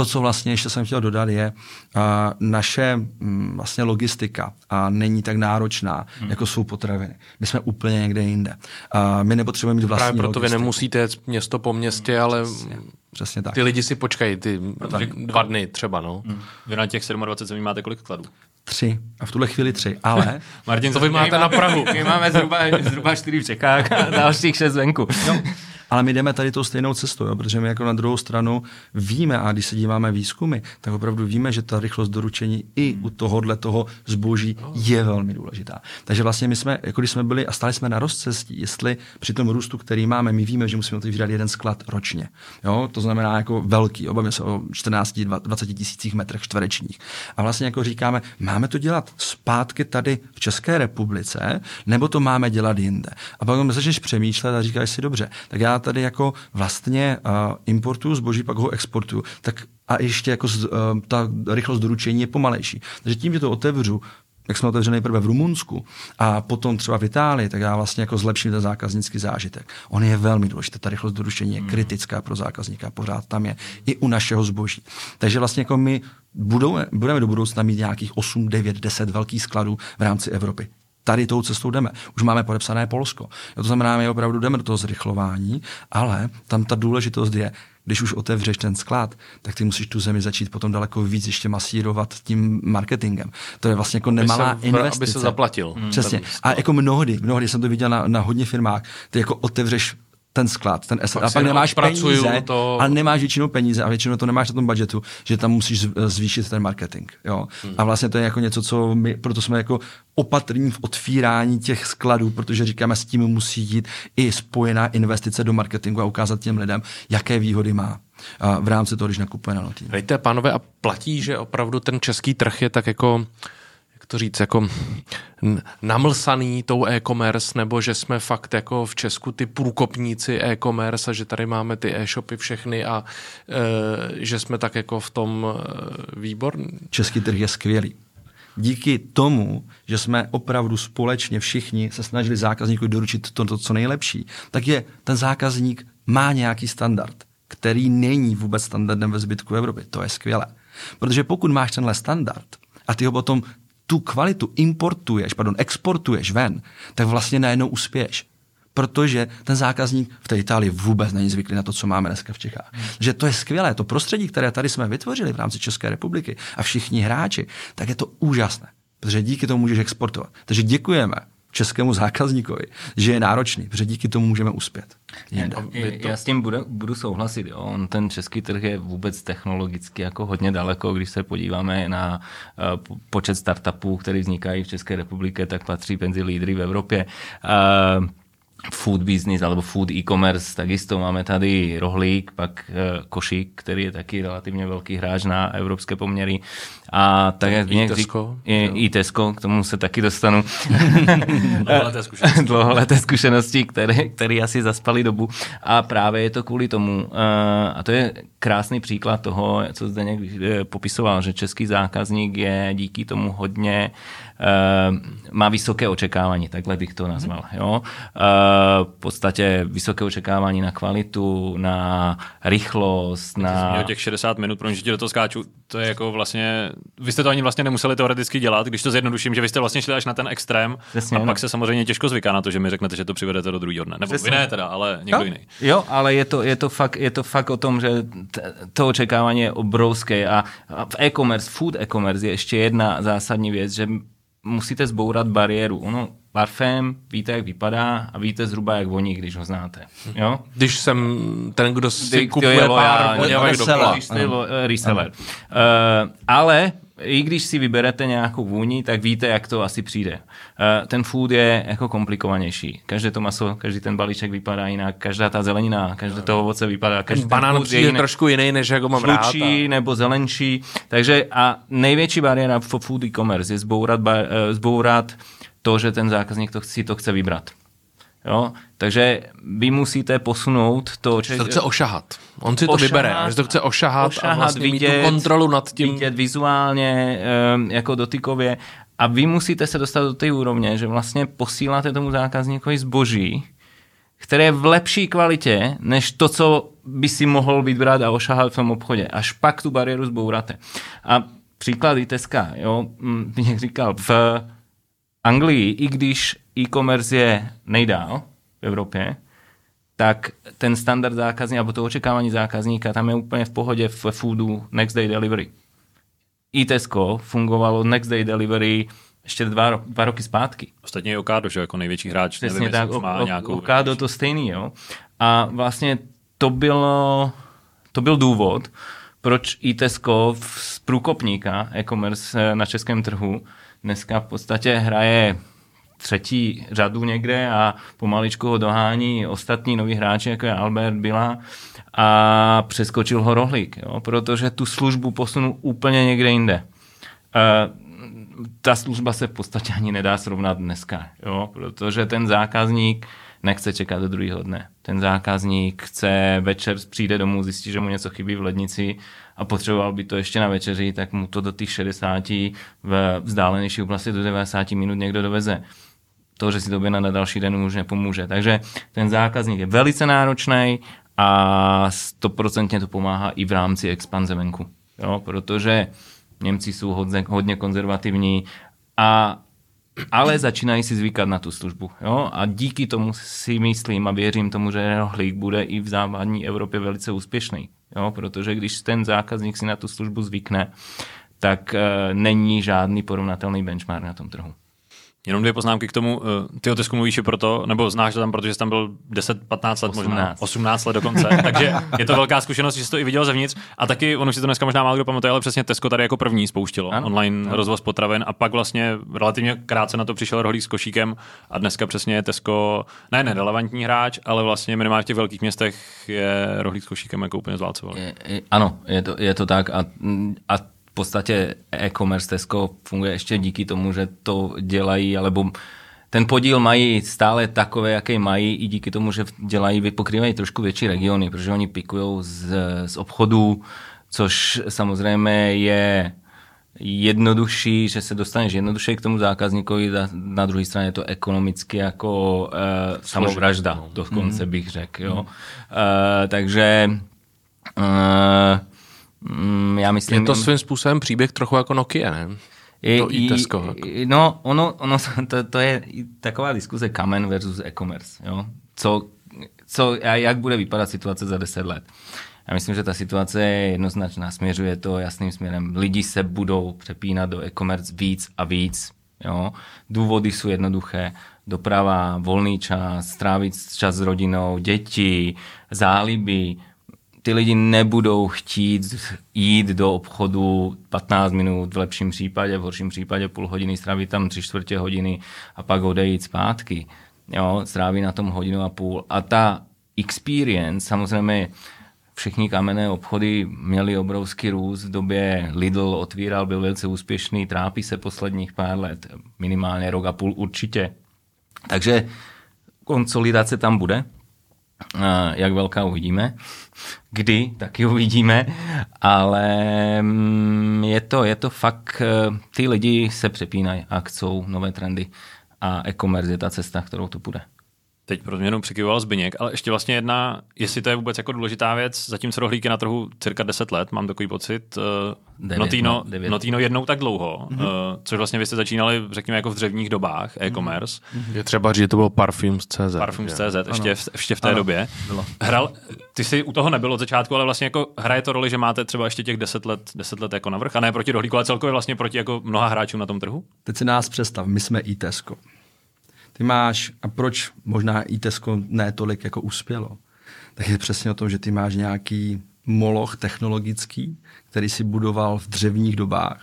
to, co vlastně ještě jsem chtěl dodat, je uh, naše um, vlastně logistika a není tak náročná, hmm. jako jsou potraviny. My jsme úplně někde jinde. Uh, my nepotřebujeme mít vlastní Právě proto logistiku. vy nemusíte jet město po městě, ale Přesně, přesně tak. ty lidi si počkají ty dva dny třeba, no. Vy na těch 27 zemí máte kolik skladů? Tři. A v tuhle chvíli tři. Ale (laughs) Martin, To vy máte na Prahu. My máme zhruba, zhruba čtyři v Čechách a dalších šest venku. (laughs) Ale my jdeme tady tou stejnou cestou, jo, protože my jako na druhou stranu víme, a když se díváme výzkumy, tak opravdu víme, že ta rychlost doručení i u tohohle toho zboží je velmi důležitá. Takže vlastně my jsme, jako když jsme byli a stáli jsme na rozcestí, jestli při tom růstu, který máme, my víme, že musíme otevřít jeden sklad ročně. Jo? To znamená jako velký, obavíme se o 14-20 tisících metrech čtverečních. A vlastně jako říkáme, máme to dělat zpátky tady v České republice, nebo to máme dělat jinde. A pak začneš přemýšlet a říkáš si, dobře, tak já tady jako vlastně uh, importuju zboží, pak ho exportuju, tak a ještě jako z, uh, ta rychlost doručení je pomalejší. Takže tím, že to otevřu, jak jsme otevřeli nejprve v Rumunsku a potom třeba v Itálii, tak já vlastně jako zlepším ten zákaznický zážitek. On je velmi důležitý, ta rychlost doručení je kritická pro zákazníka, pořád tam je i u našeho zboží. Takže vlastně jako my budou, budeme do budoucna mít nějakých 8, 9, 10 velkých skladů v rámci Evropy tady tou cestou jdeme. Už máme podepsané Polsko. Jo, to znamená, my opravdu jdeme do toho zrychlování, ale tam ta důležitost je, když už otevřeš ten sklad, tak ty musíš tu zemi začít potom daleko víc ještě masírovat tím marketingem. To je vlastně jako nemalá aby se, investice. Aby se zaplatil. Přesně. A jako mnohdy, mnohdy jsem to viděl na, na hodně firmách, ty jako otevřeš ten sklad, ten asset, a pak nemáš peníze, to- ale nemáš většinou peníze a většinou to nemáš na tom budgetu, že tam musíš z- zvýšit ten marketing. Jo? Hmm. A vlastně to je jako něco, co my, proto jsme jako opatrní v otvírání těch skladů, protože říkáme, s tím musí jít i spojená investice do marketingu a ukázat těm lidem, jaké výhody má v rámci toho, když nakupuje na notý. Hejte, pánové, a platí, že opravdu ten český trh je tak jako, jak to říct, jako namlsaný tou e-commerce, nebo že jsme fakt jako v Česku ty průkopníci e-commerce a že tady máme ty e-shopy všechny a e, že jsme tak jako v tom e, výborní. Český trh je skvělý. Díky tomu, že jsme opravdu společně všichni se snažili zákazníku doručit to, to co nejlepší, tak je ten zákazník má nějaký standard, který není vůbec standardem ve zbytku Evropy. To je skvělé. Protože pokud máš tenhle standard a ty ho potom tu kvalitu importuješ, pardon, exportuješ ven, tak vlastně najednou uspěješ protože ten zákazník v té Itálii vůbec není zvyklý na to, co máme dneska v Čechách. Že to je skvělé, to prostředí, které tady jsme vytvořili v rámci České republiky a všichni hráči, tak je to úžasné, protože díky tomu můžeš exportovat. Takže děkujeme českému zákazníkovi, že je náročný, protože díky tomu můžeme uspět. Jinde. Já s tím budu, budu souhlasit. Jo. On, ten český trh je vůbec technologicky jako hodně daleko. Když se podíváme na uh, počet startupů, které vznikají v České republice, tak patří mezi lídry v Evropě. Uh, food business alebo food e-commerce, takisto máme tady Rohlík, pak uh, Košík, který je taky relativně velký hráč na evropské poměry. A tak jak řík- Tesco. je, i Tesco, k tomu se taky dostanu. (laughs) Dlouholeté zkušenosti. Dlouholeté zkušenosti, které, které asi zaspali dobu. A právě je to kvůli tomu, uh, a to je krásný příklad toho, co zde někdy popisoval, že český zákazník je díky tomu hodně uh, má vysoké očekávání, takhle bych to nazval. Jo? Uh, v podstatě vysoké očekávání na kvalitu, na rychlost, na... Měl těch 60 minut, pro že ti do toho skáču, to je jako vlastně, vy jste to ani vlastně nemuseli teoreticky dělat, když to zjednoduším, že vy jste vlastně šli až na ten extrém Přesně, a no. pak se samozřejmě těžko zvyká na to, že mi řeknete, že to přivedete do druhého dne. Nebo Přesně. vy ne teda, ale někdo jo, jiný. Jo, ale je to, je to, fakt, je to fakt o tom, že to očekávání je obrovské a, a v e-commerce, food e-commerce je ještě jedna zásadní věc, že musíte zbourat bariéru. Ono, parfém, víte, jak vypadá a víte zhruba, jak voní, když ho znáte. Jo? Když jsem ten, kdo si Kdy- kupuje je pár do reseller. Uh, ale i když si vyberete nějakou vůni, tak víte, jak to asi přijde. Uh, ten food je jako komplikovanější. Každé to maso, každý ten balíček vypadá jinak, každá ta zelenina, každé to ovoce vypadá, každý Ten banán je jiný trošku jiný, než jak ho mám rád. A... nebo zelenší. Takže a největší bariéra v food e-commerce je zbourat, eh, zbourat to, že ten zákazník to, si to chce vybrat. Jo? Takže vy musíte posunout to, Že to chce ošahat. On si to Ošahat vybere, že to chce ošahat, ošahat, a vlastně mít vidět, tu kontrolu nad tím. Vidět vizuálně, jako dotykově. A vy musíte se dostat do té úrovně, že vlastně posíláte tomu zákazníkovi zboží, které je v lepší kvalitě, než to, co by si mohl vybrat a ošahat v tom obchodě. Až pak tu bariéru zbouráte. A příklad Teska, jo, jak říkal, v Anglii, i když e-commerce je nejdál v Evropě, tak ten standard zákazníka, nebo to očekávání zákazníka, tam je úplně v pohodě v foodu next day delivery. I Tesco fungovalo next day delivery ještě dva, dva roky zpátky. Ostatně i Okado, že jako největší hráč. Přesně nevím, tak, má o, nějakou... Okado to stejný, jo. A vlastně to bylo, to byl důvod, proč i Tesco z průkopníka e-commerce na českém trhu dneska v podstatě hraje třetí řadu někde a pomaličku ho dohání ostatní noví hráči, jako je Albert Bila a přeskočil ho rohlík, jo, protože tu službu posunul úplně někde jinde. Uh, ta služba se v podstatě ani nedá srovnat dneska, jo, protože ten zákazník nechce čekat do druhého dne. Ten zákazník chce večer přijde domů, zjistí, že mu něco chybí v lednici a potřeboval by to ještě na večeři, tak mu to do těch 60 v vzdálenější oblasti do 90 minut někdo doveze. To, že si to na další den už nepomůže. Takže ten zákazník je velice náročný a stoprocentně to pomáhá i v rámci expanze venku. Jo, protože Němci jsou hodně, hodně konzervativní a ale začínají si zvykat na tu službu. Jo? A díky tomu si myslím a věřím tomu, že rohlík bude i v západní Evropě velice úspěšný. Jo? Protože když ten zákazník si na tu službu zvykne, tak e, není žádný porovnatelný benchmark na tom trhu. Jenom dvě poznámky k tomu. Eh, ty o Tesku mluvíš proto, nebo znáš to tam, protože jsi tam byl 10-15 let, 18. možná 18 let dokonce. (laughs) Takže je to velká zkušenost, že jsi to i viděl zevnitř. A taky, ono si to dneska možná málo kdo pamatuje, ale přesně Tesco tady jako první spouštilo ano. online ano. rozvoz potravin a pak vlastně relativně krátce na to přišel rohlík s košíkem a dneska přesně je Tesco ne nerelevantní hráč, ale vlastně minimálně v těch velkých městech je rohlík s košíkem jako úplně zválcoval. Je, je, ano, je to, je to tak a, a v podstatě e-commerce Tesco funguje ještě díky tomu, že to dělají, alebo ten podíl mají stále takové, jaké mají, i díky tomu, že dělají, pokrývají trošku větší regiony, protože oni pikují z, z obchodu, což samozřejmě je jednodušší, že se dostaneš jednoduše k tomu zákazníkovi, na druhé straně je to ekonomicky jako uh, samovražda, no. dokonce mm. bych řekl. Jo? Uh, takže uh, Mm, já myslím... Je to svým způsobem příběh trochu jako Nokia, ne? Je, to i Tesco. Jako. No, ono, ono (laughs) to, to je taková diskuze kamen versus e-commerce. Jo? Co, co, jak bude vypadat situace za 10 let? Já myslím, že ta situace je jednoznačná, směřuje to jasným směrem. Lidi se budou přepínat do e-commerce víc a víc. Jo? Důvody jsou jednoduché. Doprava, volný čas, strávit čas s rodinou, děti, záliby, ty lidi nebudou chtít jít do obchodu 15 minut, v lepším případě, v horším případě půl hodiny, strávit tam tři čtvrtě hodiny a pak odejít zpátky. Jo, stráví na tom hodinu a půl. A ta experience, samozřejmě všechny kamenné obchody měly obrovský růst. V době Lidl otvíral, byl velice úspěšný, trápí se posledních pár let, minimálně rok a půl určitě. Takže konsolidace tam bude, jak velká uvidíme, kdy taky uvidíme, ale mm, je to, je to fakt, eh, ty lidi se přepínají a chcou nové trendy a e-commerce je ta cesta, kterou to bude. Teď pro změnu přikyvoval Zbyněk, ale ještě vlastně jedna, jestli to je vůbec jako důležitá věc, zatímco rohlík je na trhu cirka 10 let, mám takový pocit. Uh, devět, Notino, no, devět. Notino jednou tak dlouho, mm-hmm. uh, což vlastně vy jste začínali, řekněme, jako v dřevních dobách mhm. e-commerce. Mm-hmm. Je třeba říct, že to bylo Parfums.cz. Parfums.cz, ještě, v, ještě v té ano. době. Bylo. Hral, ty jsi u toho nebyl od začátku, ale vlastně jako hraje to roli, že máte třeba ještě těch 10 let, 10 let jako navrh, a ne proti rohlíku, ale celkově vlastně proti jako mnoha hráčům na tom trhu? Teď si nás představ, my jsme i Tesco. Ty máš, a proč možná i Tesco ne tolik jako uspělo, tak je přesně o tom, že ty máš nějaký moloch technologický, který si budoval v dřevních dobách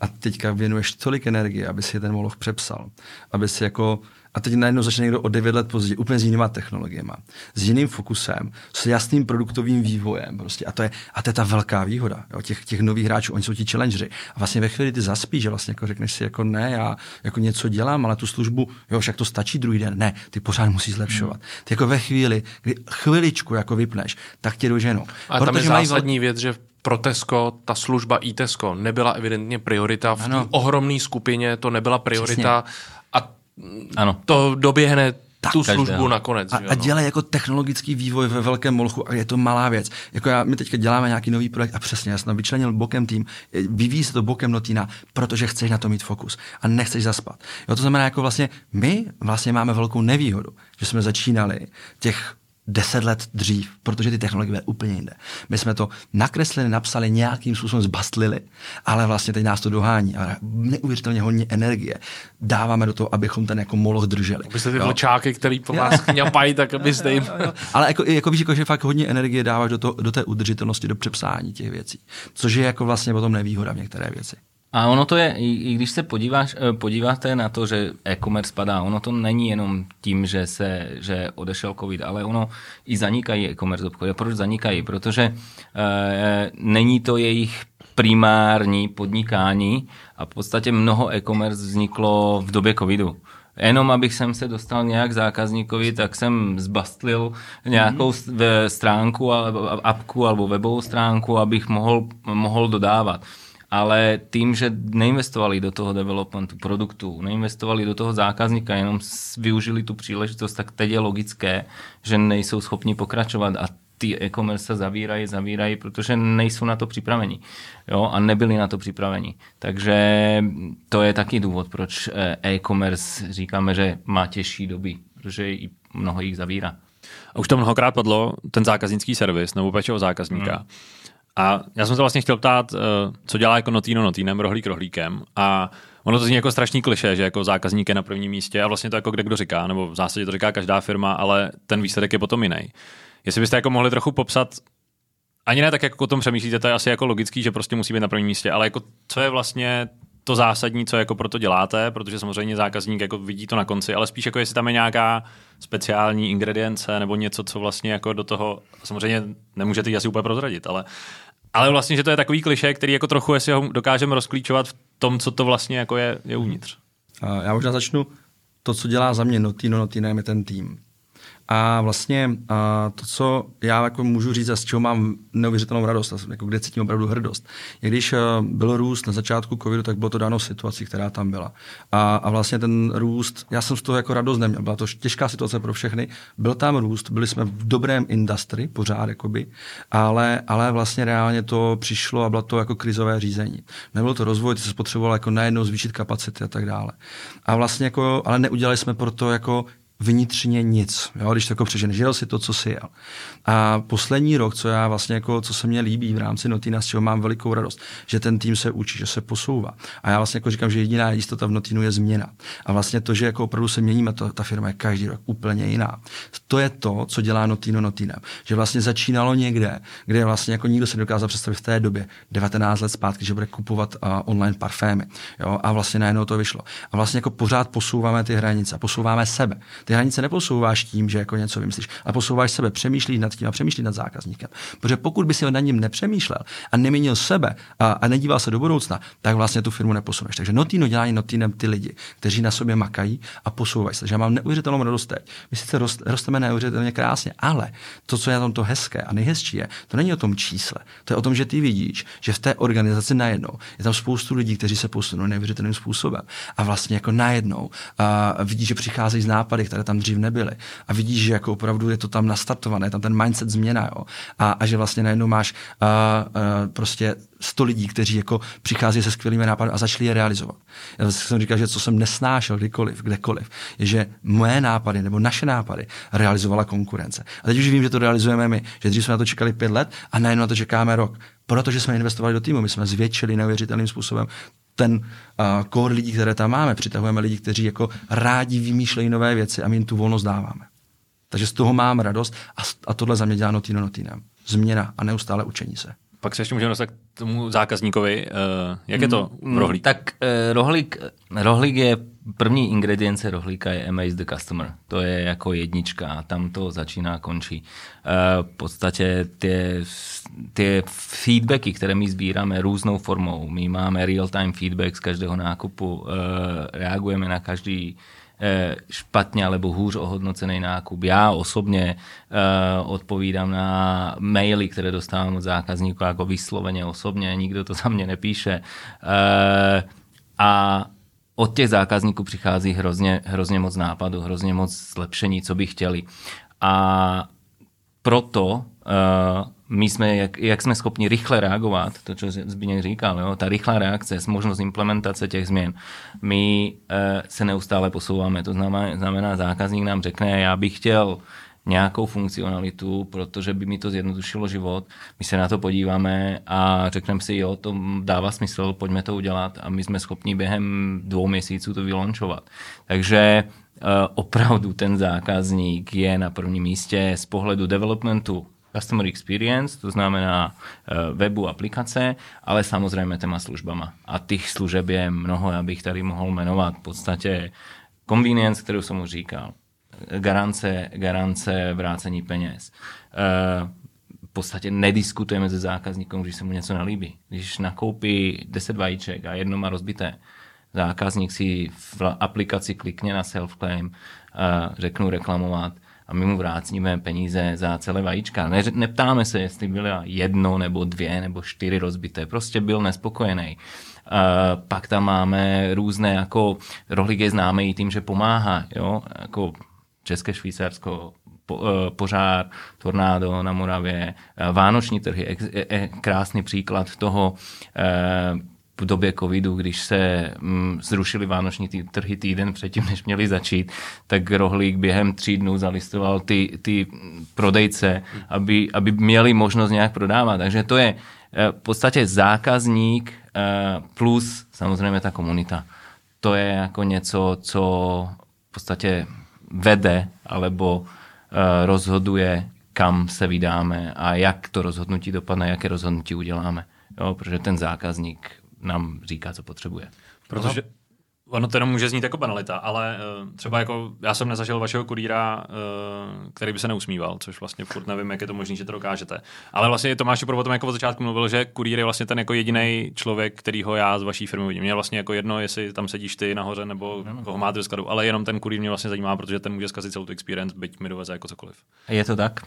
a teďka věnuješ tolik energie, aby si ten moloch přepsal, aby si jako a teď najednou začne někdo o 9 let později, úplně s jinýma technologiemi, s jiným fokusem, s jasným produktovým vývojem. Prostě. A, to je, a to je ta velká výhoda jo, těch, těch nových hráčů. Oni jsou ti challengery. A vlastně ve chvíli ty zaspíš, že vlastně jako řekneš si, jako ne, já jako něco dělám, ale tu službu, jo, však to stačí druhý den. Ne, ty pořád musíš zlepšovat. Ty jako ve chvíli, kdy chviličku jako vypneš, tak tě doženou. A tam je zásadní věc, že pro Tesco ta služba i Tesco nebyla evidentně priorita. V té ohromné skupině to nebyla priorita. Přesně. Ano. to doběhne tu každého. službu nakonec. A, a dělají jako technologický vývoj ve velkém molchu a je to malá věc. Jako já, my teďka děláme nějaký nový projekt a přesně, já jsem vyčlenil bokem tým, vyvíjí se to bokem notína, protože chceš na to mít fokus a nechceš zaspat. Jo, to znamená, jako vlastně my vlastně máme velkou nevýhodu, že jsme začínali těch deset let dřív, protože ty technologie byly úplně jinde. My jsme to nakreslili, napsali, nějakým způsobem zbastlili, ale vlastně teď nás to dohání a neuvěřitelně hodně energie dáváme do toho, abychom ten jako moloch drželi. Abyste ty vlčáky, který po vás kňapají, tak abyste jim... Ale jako, jako víš, jako, že fakt hodně energie dáváš do, to, do té udržitelnosti, do přepsání těch věcí. Což je jako vlastně potom nevýhoda v některé věci. A ono to je, i, když se podíváš, eh, podíváte na to, že e-commerce padá, ono to není jenom tím, že se že odešel covid, ale ono i zanikají e-commerce obchody. A proč zanikají? Protože e, není to jejich primární podnikání a v podstatě mnoho e-commerce vzniklo v době covidu. Jenom abych sem se dostal nějak zákazníkovi, tak jsem zbastlil nějakou mm-hmm. stránku, apku alebo webovou stránku, abych mohl, mohl dodávat ale tím, že neinvestovali do toho developmentu produktu, neinvestovali do toho zákazníka, jenom využili tu příležitost, tak teď je logické, že nejsou schopni pokračovat a ty e-commerce se zavírají, zavírají, protože nejsou na to připraveni. Jo, a nebyli na to připraveni. Takže to je taky důvod, proč eh, e-commerce říkáme, že má těžší doby, protože i mnoho jich zavírá. A už to mnohokrát padlo, ten zákaznický servis nebo péče o zákazníka. Hmm. A já jsem se vlastně chtěl ptát, eh, co dělá jako Notino Notinem, rohlík rohlíkem. A ono to zní jako strašný kliše, že jako zákazník je na prvním místě a vlastně to jako kde kdo říká, nebo v zásadě to říká každá firma, ale ten výsledek je potom jiný. Jestli byste jako mohli trochu popsat, ani ne tak, jak o tom přemýšlíte, to je asi jako logický, že prostě musí být na prvním místě, ale jako co je vlastně to zásadní, co jako proto děláte, protože samozřejmě zákazník jako vidí to na konci, ale spíš jako jestli tam je nějaká speciální ingredience nebo něco, co vlastně jako do toho, samozřejmě nemůžete ji asi úplně prozradit, ale ale vlastně, že to je takový kliše, který jako trochu, jestli ho dokážeme rozklíčovat v tom, co to vlastně jako je, je uvnitř. Já možná začnu to, co dělá za mě Notino Notinem, je ten tým. A vlastně a to, co já jako můžu říct a z čeho mám neuvěřitelnou radost, jako kde cítím opravdu hrdost, je když eh, byl růst na začátku covidu, tak bylo to dáno situací, která tam byla. A, a vlastně ten růst, já jsem z toho jako radost neměl, byla to těžká situace pro všechny, byl tam růst, byli jsme v dobrém industry, pořád jakoby, ale, ale vlastně reálně to přišlo a bylo to jako krizové řízení. Nebylo to rozvoj, ty se potřeboval jako najednou zvýšit kapacity a tak dále. A vlastně jako, ale neudělali jsme proto jako vnitřně nic, jo, když to jako přeženeš, žil si to, co si jel. A poslední rok, co já vlastně jako, co se mně líbí v rámci Notina, z čeho mám velikou radost, že ten tým se učí, že se posouvá. A já vlastně jako říkám, že jediná jistota v Notinu je změna. A vlastně to, že jako opravdu se měníme, to, ta firma je každý rok úplně jiná. To je to, co dělá Notino Notinem. Že vlastně začínalo někde, kde vlastně jako nikdo se dokázal představit v té době, 19 let zpátky, že bude kupovat uh, online parfémy. Jo? A vlastně najednou to vyšlo. A vlastně jako pořád posouváme ty hranice, posouváme sebe. Ty hranice neposouváš tím, že jako něco vymyslíš, ale posouváš sebe, přemýšlíš nad tím a přemýšlíš nad zákazníkem. Protože pokud by si nad ním nepřemýšlel a neměnil sebe a, a nedíval se do budoucna, tak vlastně tu firmu neposuneš. Takže Notino dělá Notinem ty lidi, kteří na sobě makají a posouvají se. Takže já mám neuvěřitelnou radost teď. My sice rost, rosteme neuvěřitelně krásně, ale to, co je na tom to hezké a nejhezčí je, to není o tom čísle. To je o tom, že ty vidíš, že v té organizaci najednou je tam spoustu lidí, kteří se posunou neuvěřitelným způsobem. A vlastně jako najednou a vidíš, že přicházejí z nápady, které tam dřív nebyly. A vidíš, že jako opravdu je to tam nastartované, tam ten mindset změna. Jo? A, a, že vlastně najednou máš a, a, prostě 100 lidí, kteří jako přichází se skvělými nápady a začali je realizovat. Já jsem říkal, že co jsem nesnášel kdykoliv, kdekoliv, je, že moje nápady nebo naše nápady realizovala konkurence. A teď už vím, že to realizujeme my, že dřív jsme na to čekali pět let a najednou na to čekáme rok. Protože jsme investovali do týmu, my jsme zvětšili neuvěřitelným způsobem ten uh, lidí, které tam máme. Přitahujeme lidi, kteří jako rádi vymýšlejí nové věci a my jim tu volnost dáváme. Takže z toho mám radost a, a tohle za mě dělá Notino Notinem. Změna a neustále učení se. Pak se ještě můžeme dostat k tomu zákazníkovi. Uh, jak je to v rohlík? Tak eh, rohlík, rohlík je, první ingredience rohlíka je amaze the customer. To je jako jednička a tam to začíná a končí. Eh, v podstatě ty, ty feedbacky, které my sbíráme různou formou. My máme real-time feedback z každého nákupu, eh, reagujeme na každý eh, špatně alebo hůř ohodnocený nákup. Já osobně uh, odpovídám na maily, které dostávám od zákazníků jako vysloveně osobně, nikdo to za mě nepíše. Uh, a od těch zákazníků přichází hrozně, hrozně moc nápadů, hrozně moc zlepšení, co by chtěli. A proto uh, my jsme, jak, jak jsme schopni rychle reagovat, to, co Zbigněk říkal, jo, ta rychlá reakce, možnost implementace těch změn, my uh, se neustále posouváme. To znamená, znamená, zákazník nám řekne, já bych chtěl nějakou funkcionalitu, protože by mi to zjednodušilo život. My se na to podíváme a řekneme si, jo, to dává smysl, pojďme to udělat a my jsme schopni během dvou měsíců to vylončovat. Takže uh, opravdu ten zákazník je na prvním místě z pohledu developmentu customer experience, to znamená uh, webu, aplikace, ale samozřejmě těma službama. A těch služeb je mnoho, já bych tady mohl jmenovat v podstatě convenience, kterou jsem už říkal garance, garance vrácení peněz. Eh, v podstatě nediskutujeme se zákazníkem, když se mu něco nelíbí. Když nakoupí 10 vajíček a jedno má rozbité, zákazník si v aplikaci klikne na self-claim, řeknu reklamovat a my mu vrátíme peníze za celé vajíčka. Ne, neptáme se, jestli bylo jedno nebo dvě nebo čtyři rozbité. Prostě byl nespokojený. Uh, pak tam máme různé, jako rohlík je známý tím, že pomáhá, jo, jako České Švýcarsko, po, eh, požár, tornádo na Moravě, eh, vánoční trhy, je krásný příklad toho eh, v době covidu, když se mm, zrušili vánoční trhy týden předtím, než měli začít, tak Rohlík během tří dnů zalistoval ty, ty prodejce, aby, aby měli možnost nějak prodávat. Takže to je v podstatě zákazník plus samozřejmě ta komunita. To je jako něco, co v podstatě vede alebo uh, rozhoduje, kam se vydáme a jak to rozhodnutí dopadne, jaké rozhodnutí uděláme. Jo, protože ten zákazník nám říká, co potřebuje. Protože Ono to jenom může znít jako banalita, ale uh, třeba jako já jsem nezažil vašeho kurýra, uh, který by se neusmíval, což vlastně furt nevím, jak je to možné, že to dokážete. Ale vlastně Tomáš pro potom jako od začátku mluvil, že kurýr je vlastně ten jako jediný člověk, kterýho já z vaší firmy vidím. Mě vlastně jako jedno, jestli tam sedíš ty nahoře nebo no. koho máte do skladu, ale jenom ten kurýr mě vlastně zajímá, protože ten může zkazit celou tu experience, byť mi doveze jako cokoliv. Je to tak?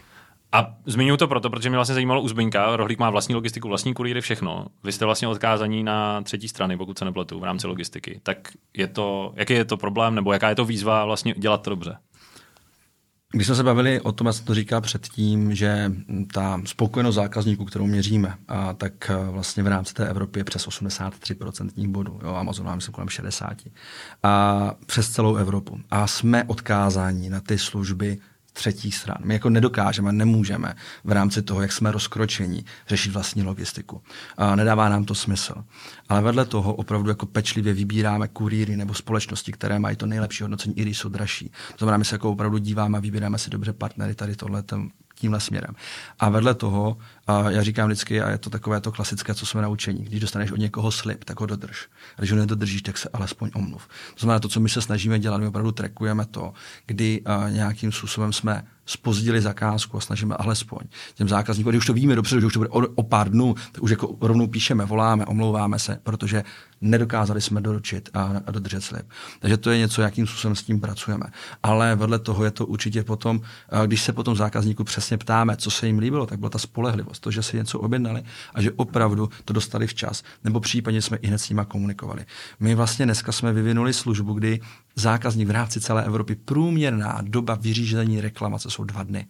A zmiňuji to proto, protože mě vlastně zajímalo u Zbyňka, Rohlík má vlastní logistiku, vlastní kurýry, všechno. Vy jste vlastně odkázaní na třetí strany, pokud se nepletu, v rámci logistiky. Tak je to, jaký je to problém, nebo jaká je to výzva vlastně dělat to dobře? Když jsme se bavili o tom, já jsem to říkal předtím, že ta spokojenost zákazníků, kterou měříme, a tak vlastně v rámci té Evropy je přes 83% bodů. Jo, Amazon máme kolem 60. A přes celou Evropu. A jsme odkázáni na ty služby třetích stran. My jako nedokážeme, nemůžeme v rámci toho, jak jsme rozkročení, řešit vlastní logistiku. A nedává nám to smysl. Ale vedle toho opravdu jako pečlivě vybíráme kurýry nebo společnosti, které mají to nejlepší hodnocení, i když jsou dražší. To znamená, my se jako opravdu díváme a vybíráme si dobře partnery tady tohle tímhle směrem. A vedle toho, a já říkám vždycky, a je to takové to klasické, co jsme naučení, když dostaneš od někoho slib, tak ho dodrž. A když ho nedodržíš, tak se alespoň omluv. To znamená, to, co my se snažíme dělat, my opravdu trekujeme to, kdy nějakým způsobem jsme spozdili zakázku a snažíme alespoň těm zákazníkům, když už to víme dobře, že už to bude o, o pár dnů, tak už jako rovnou píšeme, voláme, omlouváme se, protože nedokázali jsme doručit a, a dodržet slib. Takže to je něco, jakým způsobem s tím pracujeme. Ale vedle toho je to určitě potom, když se potom zákazníku přesně ptáme, co se jim líbilo, tak byla ta spolehlivost, to, že si něco objednali a že opravdu to dostali včas, nebo případně jsme i hned s nimi komunikovali. My vlastně dneska jsme vyvinuli službu, kdy zákazník v rámci celé Evropy průměrná doba vyřízení reklamace jsou dva dny.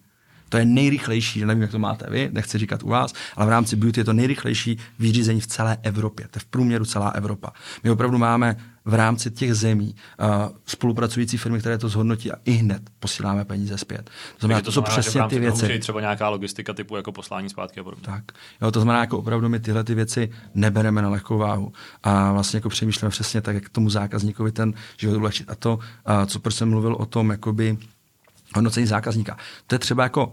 To je nejrychlejší, nevím, jak to máte vy, nechci říkat u vás, ale v rámci beauty je to nejrychlejší vyřízení v celé Evropě. To je v průměru celá Evropa. My opravdu máme v rámci těch zemí uh, spolupracující firmy, které to zhodnotí a i hned posíláme peníze zpět. To znamená, to, to jsou přesně ty věci. třeba nějaká logistika typu jako poslání zpátky a podobně. Tak. Jo, to znamená, jako opravdu my tyhle ty věci nebereme na lehkou váhu a vlastně jako přemýšlíme přesně tak, jak tomu zákazníkovi ten život ulehčit. A to, uh, co proč jsem mluvil o tom, jakoby hodnocení zákazníka. To je třeba jako uh,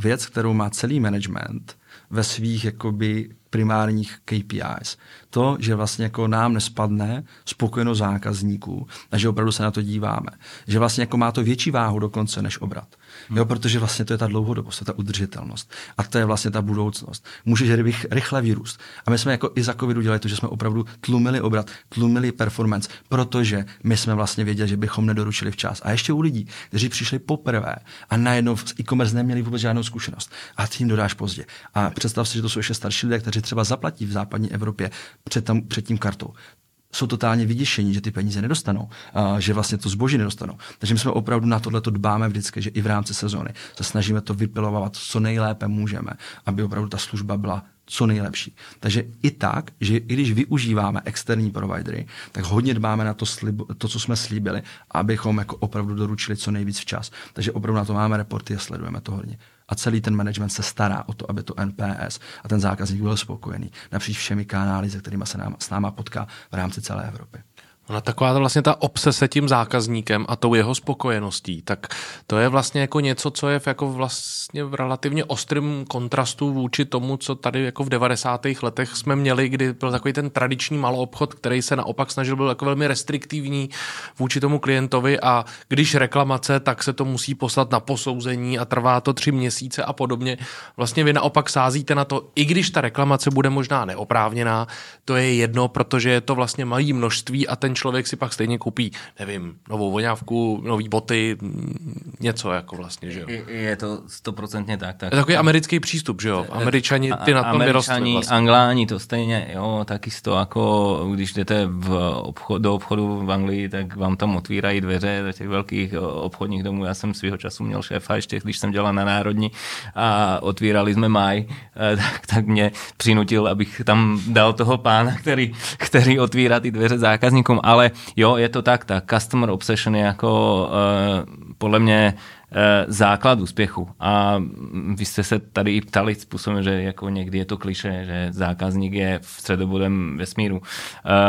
věc, kterou má celý management ve svých jakoby primárních KPIs. To, že vlastně jako nám nespadne spokojenost zákazníků a že opravdu se na to díváme. Že vlastně jako má to větší váhu dokonce než obrat. Jo, protože vlastně to je ta dlouhodobost, to je ta udržitelnost. A to je vlastně ta budoucnost. Můžeš rychle vyrůst. A my jsme jako i za covidu dělali to, že jsme opravdu tlumili obrat, tlumili performance, protože my jsme vlastně věděli, že bychom nedoručili včas. A ještě u lidí, kteří přišli poprvé a najednou v e-commerce neměli vůbec žádnou zkušenost. A tím dodáš pozdě. A představ si, že to jsou ještě starší lidé, kteří třeba zaplatí v západní Evropě před, tam, před tím kartou jsou totálně vyděšení, že ty peníze nedostanou, a že vlastně to zboží nedostanou. Takže my jsme opravdu na tohle to dbáme vždycky, že i v rámci sezóny se snažíme to vypilovat co nejlépe můžeme, aby opravdu ta služba byla co nejlepší. Takže i tak, že i když využíváme externí providery, tak hodně dbáme na to, slib, to co jsme slíbili, abychom jako opravdu doručili co nejvíc včas. Takže opravdu na to máme reporty a sledujeme to hodně. A celý ten management se stará o to, aby to NPS a ten zákazník byl spokojený napříč všemi kanály, se kterými se nám, s náma potká v rámci celé Evropy. Ona taková vlastně ta obsese tím zákazníkem a tou jeho spokojeností, tak to je vlastně jako něco, co je v jako vlastně v relativně ostrém kontrastu vůči tomu, co tady jako v 90. letech jsme měli, kdy byl takový ten tradiční maloobchod, který se naopak snažil byl jako velmi restriktivní vůči tomu klientovi a když reklamace, tak se to musí poslat na posouzení a trvá to tři měsíce a podobně. Vlastně vy naopak sázíte na to, i když ta reklamace bude možná neoprávněná, to je jedno, protože je to vlastně malý množství a ten člověk si pak stejně koupí, nevím, novou voňávku, nový boty, něco jako vlastně, že jo. Je, to stoprocentně tak. tak. Je takový americký přístup, že jo. Američani ty na tom vyrostli vlastně. Angláni to stejně, jo, takisto jako když jdete v obchod, do obchodu v Anglii, tak vám tam otvírají dveře do těch velkých obchodních domů. Já jsem svého času měl šéfa ještě, když jsem dělal na Národní a otvírali jsme maj, eh, tak, tak mě přinutil, abych tam dal toho pána, který, který otvírá ty dveře zákazníkům ale jo, je to tak, ta customer obsession je jako uh, podle mě uh, základ úspěchu. A vy jste se tady i ptali způsobem, že jako někdy je to kliše, že zákazník je v středobodem vesmíru. Uh,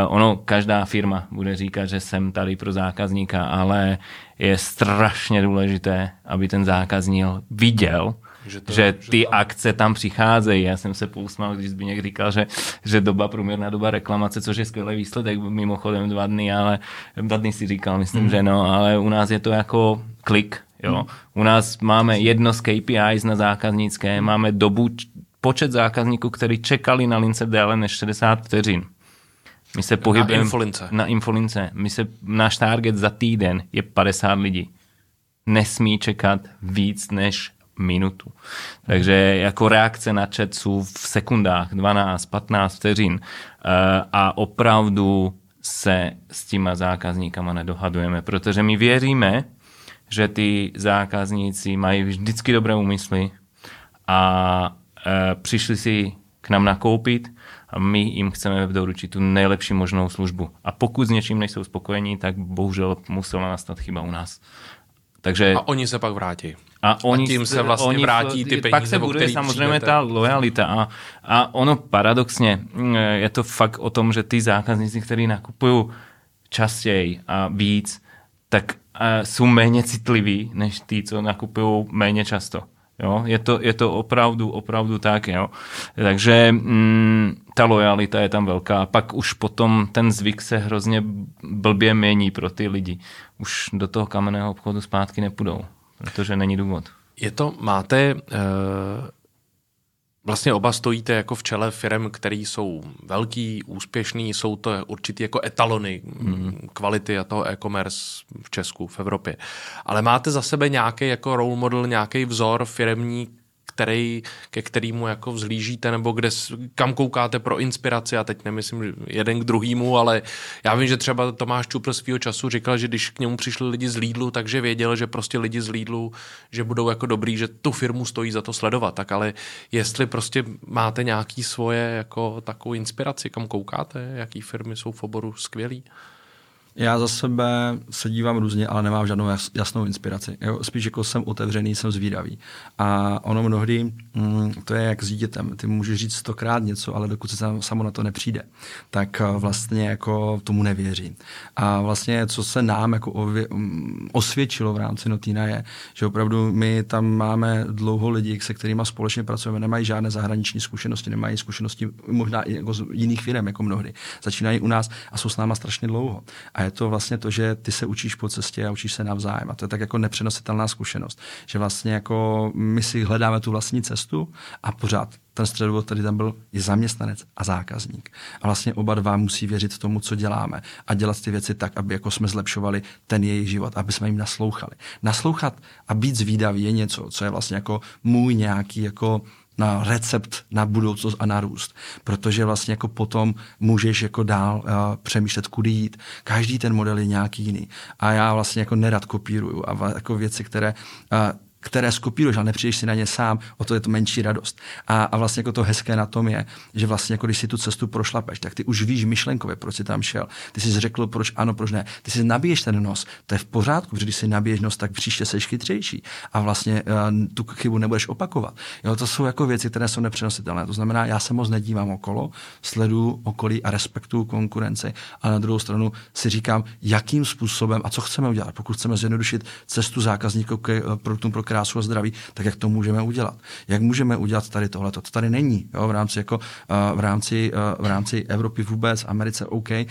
ono, každá firma bude říkat, že jsem tady pro zákazníka, ale je strašně důležité, aby ten zákazník viděl, že, to, že ty že to... akce tam přicházejí. Já jsem se pousmál, když Zbigněk říkal, že, že doba, průměrná doba reklamace, což je skvělý výsledek, mimochodem dva dny, ale dva dny si říkal, myslím, mm. že no, ale u nás je to jako klik, jo. Mm. U nás máme jedno z KPIs na zákaznické, mm. máme dobu, počet zákazníků, kteří čekali na lince déle než 60 vteřin. My se pohybujeme na infolince. Na infolince. My se, náš target za týden je 50 lidí. Nesmí čekat víc než minutu. Takže jako reakce na chat jsou v sekundách 12-15 vteřin eh, a opravdu se s těma zákazníkama nedohadujeme, protože my věříme, že ty zákazníci mají vždycky dobré úmysly a e, přišli si k nám nakoupit a my jim chceme doručit tu nejlepší možnou službu. A pokud s něčím nejsou spokojení, tak bohužel musela nastat chyba u nás. Takže... A oni se pak vrátí. A, oni, a tím se vlastně oni, vrátí ty peníze, Pak se bude samozřejmě přijdete. ta lojalita. A, a ono paradoxně mm, je to fakt o tom, že ty zákazníci, kteří nakupují častěji a víc, tak jsou méně citliví, než ty, co nakupují méně často. Jo? Je, to, je to opravdu, opravdu tak. Jo? Takže mm, ta lojalita je tam velká. Pak už potom ten zvyk se hrozně blbě mění pro ty lidi. Už do toho kamenného obchodu zpátky nepůjdou, protože není důvod. Je to, máte, uh, vlastně oba stojíte jako v čele firm, které jsou velký, úspěšný, jsou to určitý jako etalony mm. kvality a toho e-commerce v Česku, v Evropě. Ale máte za sebe nějaký jako role model, nějaký vzor firmní, který, ke kterému jako vzlížíte, nebo kde, kam koukáte pro inspiraci, a teď nemyslím jeden k druhému, ale já vím, že třeba Tomáš Čupr svého času říkal, že když k němu přišli lidi z Lidlu, takže věděl, že prostě lidi z Lidlu, že budou jako dobrý, že tu firmu stojí za to sledovat, tak ale jestli prostě máte nějaký svoje jako takovou inspiraci, kam koukáte, jaký firmy jsou v oboru skvělý? Já za sebe se dívám různě, ale nemám žádnou jasnou inspiraci. Jo, spíš jako jsem otevřený, jsem zvídavý. A ono mnohdy, mm, to je jak s dítětem. Ty můžeš říct stokrát něco, ale dokud se samo na to nepřijde, tak eh, vlastně jako tomu nevěří. A vlastně, co se nám jako ově, mm, osvědčilo v rámci Notina je, že opravdu my tam máme dlouho lidí, se kterými společně pracujeme, nemají žádné zahraniční zkušenosti, nemají zkušenosti možná i jako z jiných firm, jako mnohdy. Začínají u nás a jsou s náma strašně dlouho. A je to vlastně to, že ty se učíš po cestě a učíš se navzájem. A to je tak jako nepřenositelná zkušenost. Že vlastně jako my si hledáme tu vlastní cestu a pořád ten středovod, který tam byl, je zaměstnanec a zákazník. A vlastně oba dva musí věřit tomu, co děláme a dělat ty věci tak, aby jako jsme zlepšovali ten jejich život, aby jsme jim naslouchali. Naslouchat a být zvídavý je něco, co je vlastně jako můj nějaký jako na recept na budoucnost a na růst. Protože vlastně jako potom můžeš jako dál uh, přemýšlet, kudy jít. Každý ten model je nějaký jiný. A já vlastně jako nerad kopíruju a jako věci, které uh, které skopíruješ, ale nepřijdeš si na ně sám, o to je to menší radost. A, a vlastně jako to hezké na tom je, že vlastně jako když si tu cestu prošlapeš, tak ty už víš myšlenkově, proč jsi tam šel. Ty jsi řekl, proč ano, proč ne. Ty si nabiješ ten nos, to je v pořádku, protože když si nabiješ nos, tak příště seš chytřejší a vlastně uh, tu chybu nebudeš opakovat. Jo, to jsou jako věci, které jsou nepřenositelné. To znamená, já se moc nedívám okolo, sledu okolí a respektuju konkurenci, a na druhou stranu si říkám, jakým způsobem a co chceme udělat. Pokud chceme zjednodušit cestu zákazníků k eh, produktům pro krásu a zdraví, tak jak to můžeme udělat? Jak můžeme udělat tady tohle? To tady není jo, v rámci jako uh, v rámci, uh, v rámci Evropy vůbec, Americe OK, uh,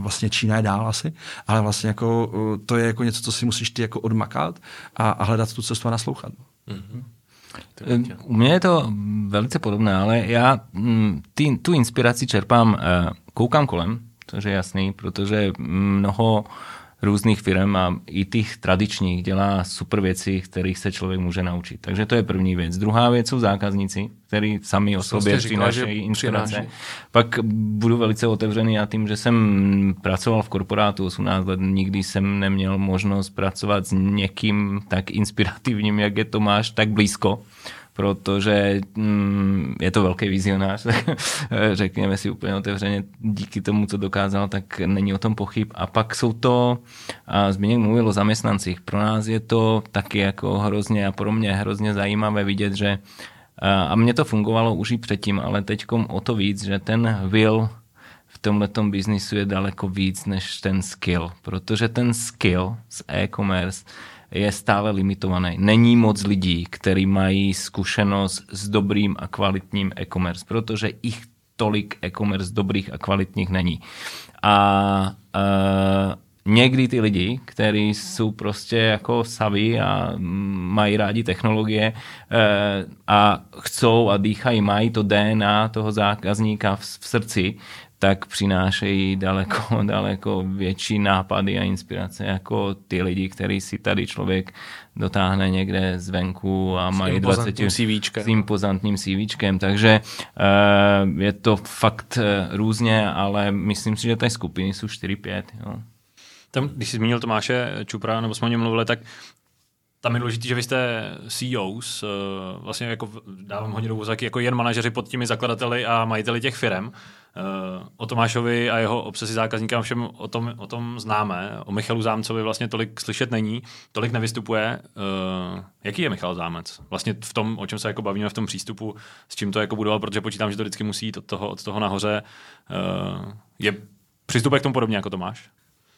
vlastně Čína je dál asi, ale vlastně jako to je jako něco, co si musíš ty jako odmakat a, a hledat tu cestu a naslouchat. Mm-hmm. U mě je to velice podobné, ale já mm, ty, tu inspiraci čerpám, koukám kolem, to je jasný, protože mnoho různých firm a i těch tradičních dělá super věci, kterých se člověk může naučit. Takže to je první věc. Druhá věc jsou zákazníci, kteří sami o sobě přinášejí inspirace. Pak budu velice otevřený a tím, že jsem pracoval v korporátu 18 let, nikdy jsem neměl možnost pracovat s někým tak inspirativním, jak je Tomáš, tak blízko protože mm, je to velký vizionář, (laughs) řekněme si úplně otevřeně, díky tomu, co dokázal, tak není o tom pochyb. A pak jsou to, a Zbigněk mluvil o zaměstnancích, pro nás je to taky jako hrozně a pro mě hrozně zajímavé vidět, že a mně to fungovalo už i předtím, ale teď o to víc, že ten will v tomhletom biznisu je daleko víc než ten skill, protože ten skill z e-commerce je stále limitovaný. Není moc lidí, kteří mají zkušenost s dobrým a kvalitním e-commerce, protože ich tolik e-commerce dobrých a kvalitních není. A uh, někdy ty lidi, kteří jsou prostě jako saví a mají rádi technologie uh, a chcou a dýchají, mají to DNA toho zákazníka v, v srdci, tak přinášejí daleko, (laughs) daleko větší nápady a inspirace jako ty lidi, který si tady člověk dotáhne někde zvenku a mají 20 CVčkem. s impozantním CVčkem. Takže uh, je to fakt uh, různě, ale myslím si, že ty skupiny jsou 4-5. Tam, když jsi zmínil Tomáše Čupra, nebo jsme o něm mluvili, tak tam je důležité, že vy jste CEOs, eh, vlastně jako dávám hodně do jako jen manažeři pod těmi zakladateli a majiteli těch firm. Eh, o Tomášovi a jeho obsesi zákazníka všem o tom, o tom známe. O Michalu Zámcovi vlastně tolik slyšet není, tolik nevystupuje. Uh, jaký je Michal Zámec? Vlastně v tom, o čem se jako bavíme v tom přístupu, s čím to jako budoval, protože počítám, že to vždycky musí jít od toho, od toho nahoře. Je přístupek k tomu podobně jako Tomáš?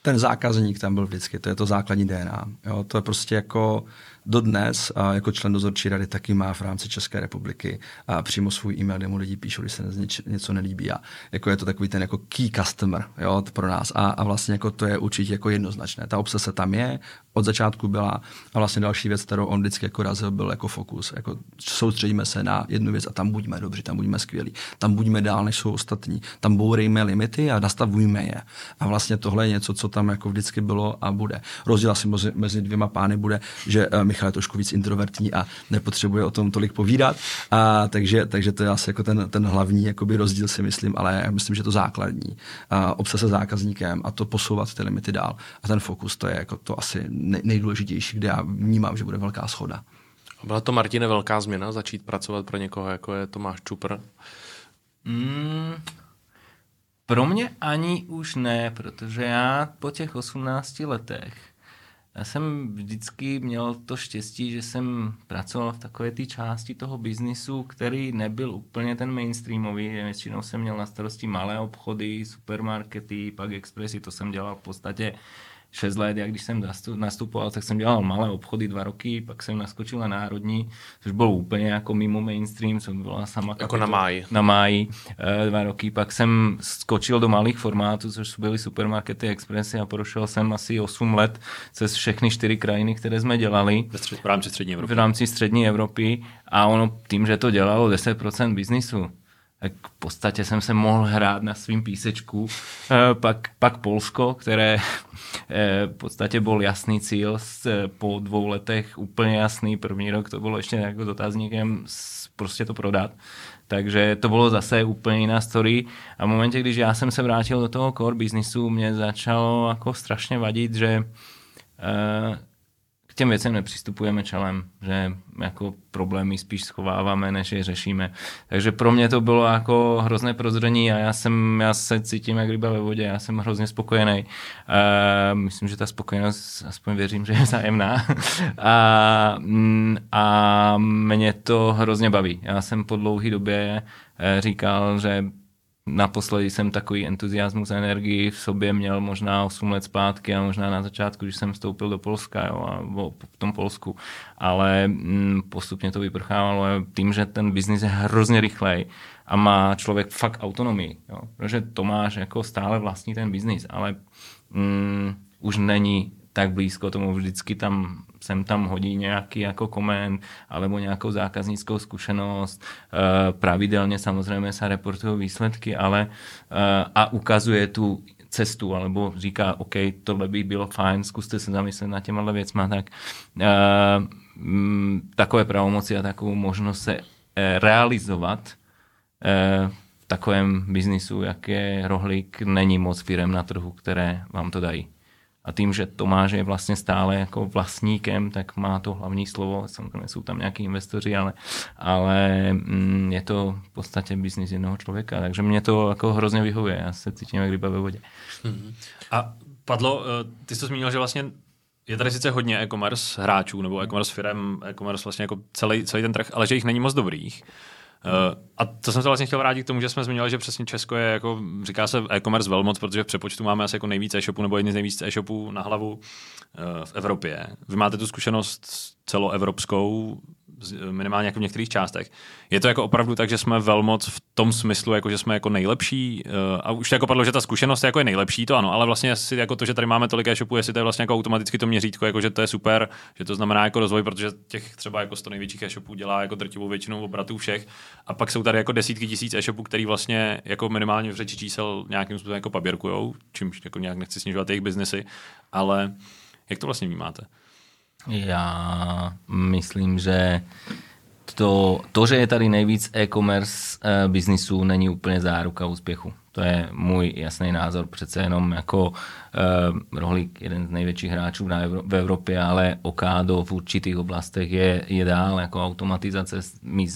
Ten zákazník tam byl vždycky, to je to základní DNA. Jo? To je prostě jako dodnes a jako člen dozorčí rady taky má v rámci České republiky a přímo svůj e-mail, kde mu lidi píšou, když se něco nelíbí a jako je to takový ten jako key customer jo, pro nás a, a vlastně jako to je určitě jako jednoznačné. Ta obsese tam je, od začátku byla a vlastně další věc, kterou on vždycky jako razil, byl jako fokus. Jako soustředíme se na jednu věc a tam buďme dobří, tam buďme skvělí, tam buďme dál, než jsou ostatní, tam bourejme limity a nastavujme je. A vlastně tohle je něco, co tam jako vždycky bylo a bude. Rozdíl asi mezi, dvěma pány bude, že uh, Michal je trošku víc introvertní a nepotřebuje o tom tolik povídat. A, takže, takže to je asi jako ten, ten hlavní jakoby rozdíl si myslím, ale já myslím, že to základní. A, obsese zákazníkem a to posouvat ty limity dál. A ten fokus, to je jako to asi nejdůležitější, kde já vnímám, že bude velká schoda. Byla to, Martine, velká změna začít pracovat pro někoho, jako je Tomáš Čupr? Mm, pro mě ani už ne, protože já po těch 18 letech já jsem vždycky měl to štěstí, že jsem pracoval v takové té části toho biznisu, který nebyl úplně ten mainstreamový. Většinou jsem měl na starosti malé obchody, supermarkety, pak expressy, to jsem dělal v podstatě 6 let, jak když jsem nastupoval, tak jsem dělal malé obchody dva roky, pak jsem naskočil na národní, což bylo úplně jako mimo mainstream, co byla sama Jako na máji. Na máji eh, dva roky, pak jsem skočil do malých formátů, což byly supermarkety, expressy a prošel jsem asi 8 let přes všechny čtyři krajiny, které jsme dělali. V rámci střední Evropy. V rámci střední Evropy a ono tím, že to dělalo 10% biznisu, tak v podstatě jsem se mohl hrát na svým písečku. Eh, pak, pak Polsko, které eh, v podstatě byl jasný cíl po dvou letech úplně jasný. První rok to bylo ještě jako dotazníkem prostě to prodat. Takže to bylo zase úplně jiná story. A v momentě, když já jsem se vrátil do toho core businessu, mě začalo jako strašně vadit, že k těm věcem nepřistupujeme čelem, že jako problémy spíš schováváme, než je řešíme. Takže pro mě to bylo jako hrozné prozření a já, jsem, já se cítím jak ryba ve vodě, já jsem hrozně spokojený. Uh, myslím, že ta spokojenost, aspoň věřím, že je vzájemná. (laughs) a, mm, a mě to hrozně baví. Já jsem po dlouhé době eh, říkal, že Naposledy jsem takový entuziasmus a energii v sobě měl možná 8 let zpátky a možná na začátku, když jsem vstoupil do Polska jo, a v tom Polsku. Ale mm, postupně to vyprchávalo tím, že ten biznis je hrozně rychlej a má člověk fakt autonomii. Jo. Protože Tomáš jako stále vlastní ten biznis, ale mm, už není tak blízko tomu vždycky tam sem tam hodí nějaký jako koment alebo nějakou zákaznickou zkušenost. Eh, pravidelně samozřejmě se reportují výsledky, ale eh, a ukazuje tu cestu, alebo říká, OK, tohle by bylo fajn, zkuste se zamyslet na těma věcma, tak uh, takové pravomoci a takovou možnost se realizovat v takovém biznisu, jak je rohlík, není moc firem na trhu, které vám to dají. A tím, že Tomáš je vlastně stále jako vlastníkem, tak má to hlavní slovo. Samozřejmě jsou tam nějaký investoři, ale, ale mm, je to v podstatě biznis jednoho člověka. Takže mě to jako hrozně vyhovuje. Já se cítím jak ryba ve vodě. A padlo, eh, ty jsi to zmínil, že vlastně je tady sice hodně e-commerce hráčů nebo e-commerce firm, e-commerce vlastně jako celý, celý ten trh, ale že jich není moc dobrých. Uh, a to jsem se vlastně chtěl vrátit k tomu, že jsme zmiňovali, že přesně Česko je jako, říká se e-commerce velmoc, protože v přepočtu máme asi jako nejvíce e-shopů nebo jedni z nejvíc e-shopů na hlavu uh, v Evropě. Vy máte tu zkušenost celoevropskou, minimálně jako v některých částech. Je to jako opravdu tak, že jsme velmoc v tom smyslu, jako že jsme jako nejlepší uh, a už to jako padlo, že ta zkušenost je jako je nejlepší, to ano, ale vlastně asi jako to, že tady máme tolik e-shopů, jestli to je vlastně jako automaticky to měřítko, jako že to je super, že to znamená jako rozvoj, protože těch třeba jako 100 největších e-shopů dělá jako drtivou většinou obratů všech a pak jsou tady jako desítky tisíc e-shopů, který vlastně jako minimálně v řeči čísel nějakým způsobem jako paběrkujou, čímž jako nějak nechci snižovat jejich biznesy, ale jak to vlastně vnímáte? Já myslím, že to, to, že je tady nejvíc e-commerce e, biznisů, není úplně záruka úspěchu. To je můj jasný názor. Přece jenom jako e, Rohlík, jeden z největších hráčů na Evro- v Evropě, ale Okado v určitých oblastech je, je dál jako automatizace. My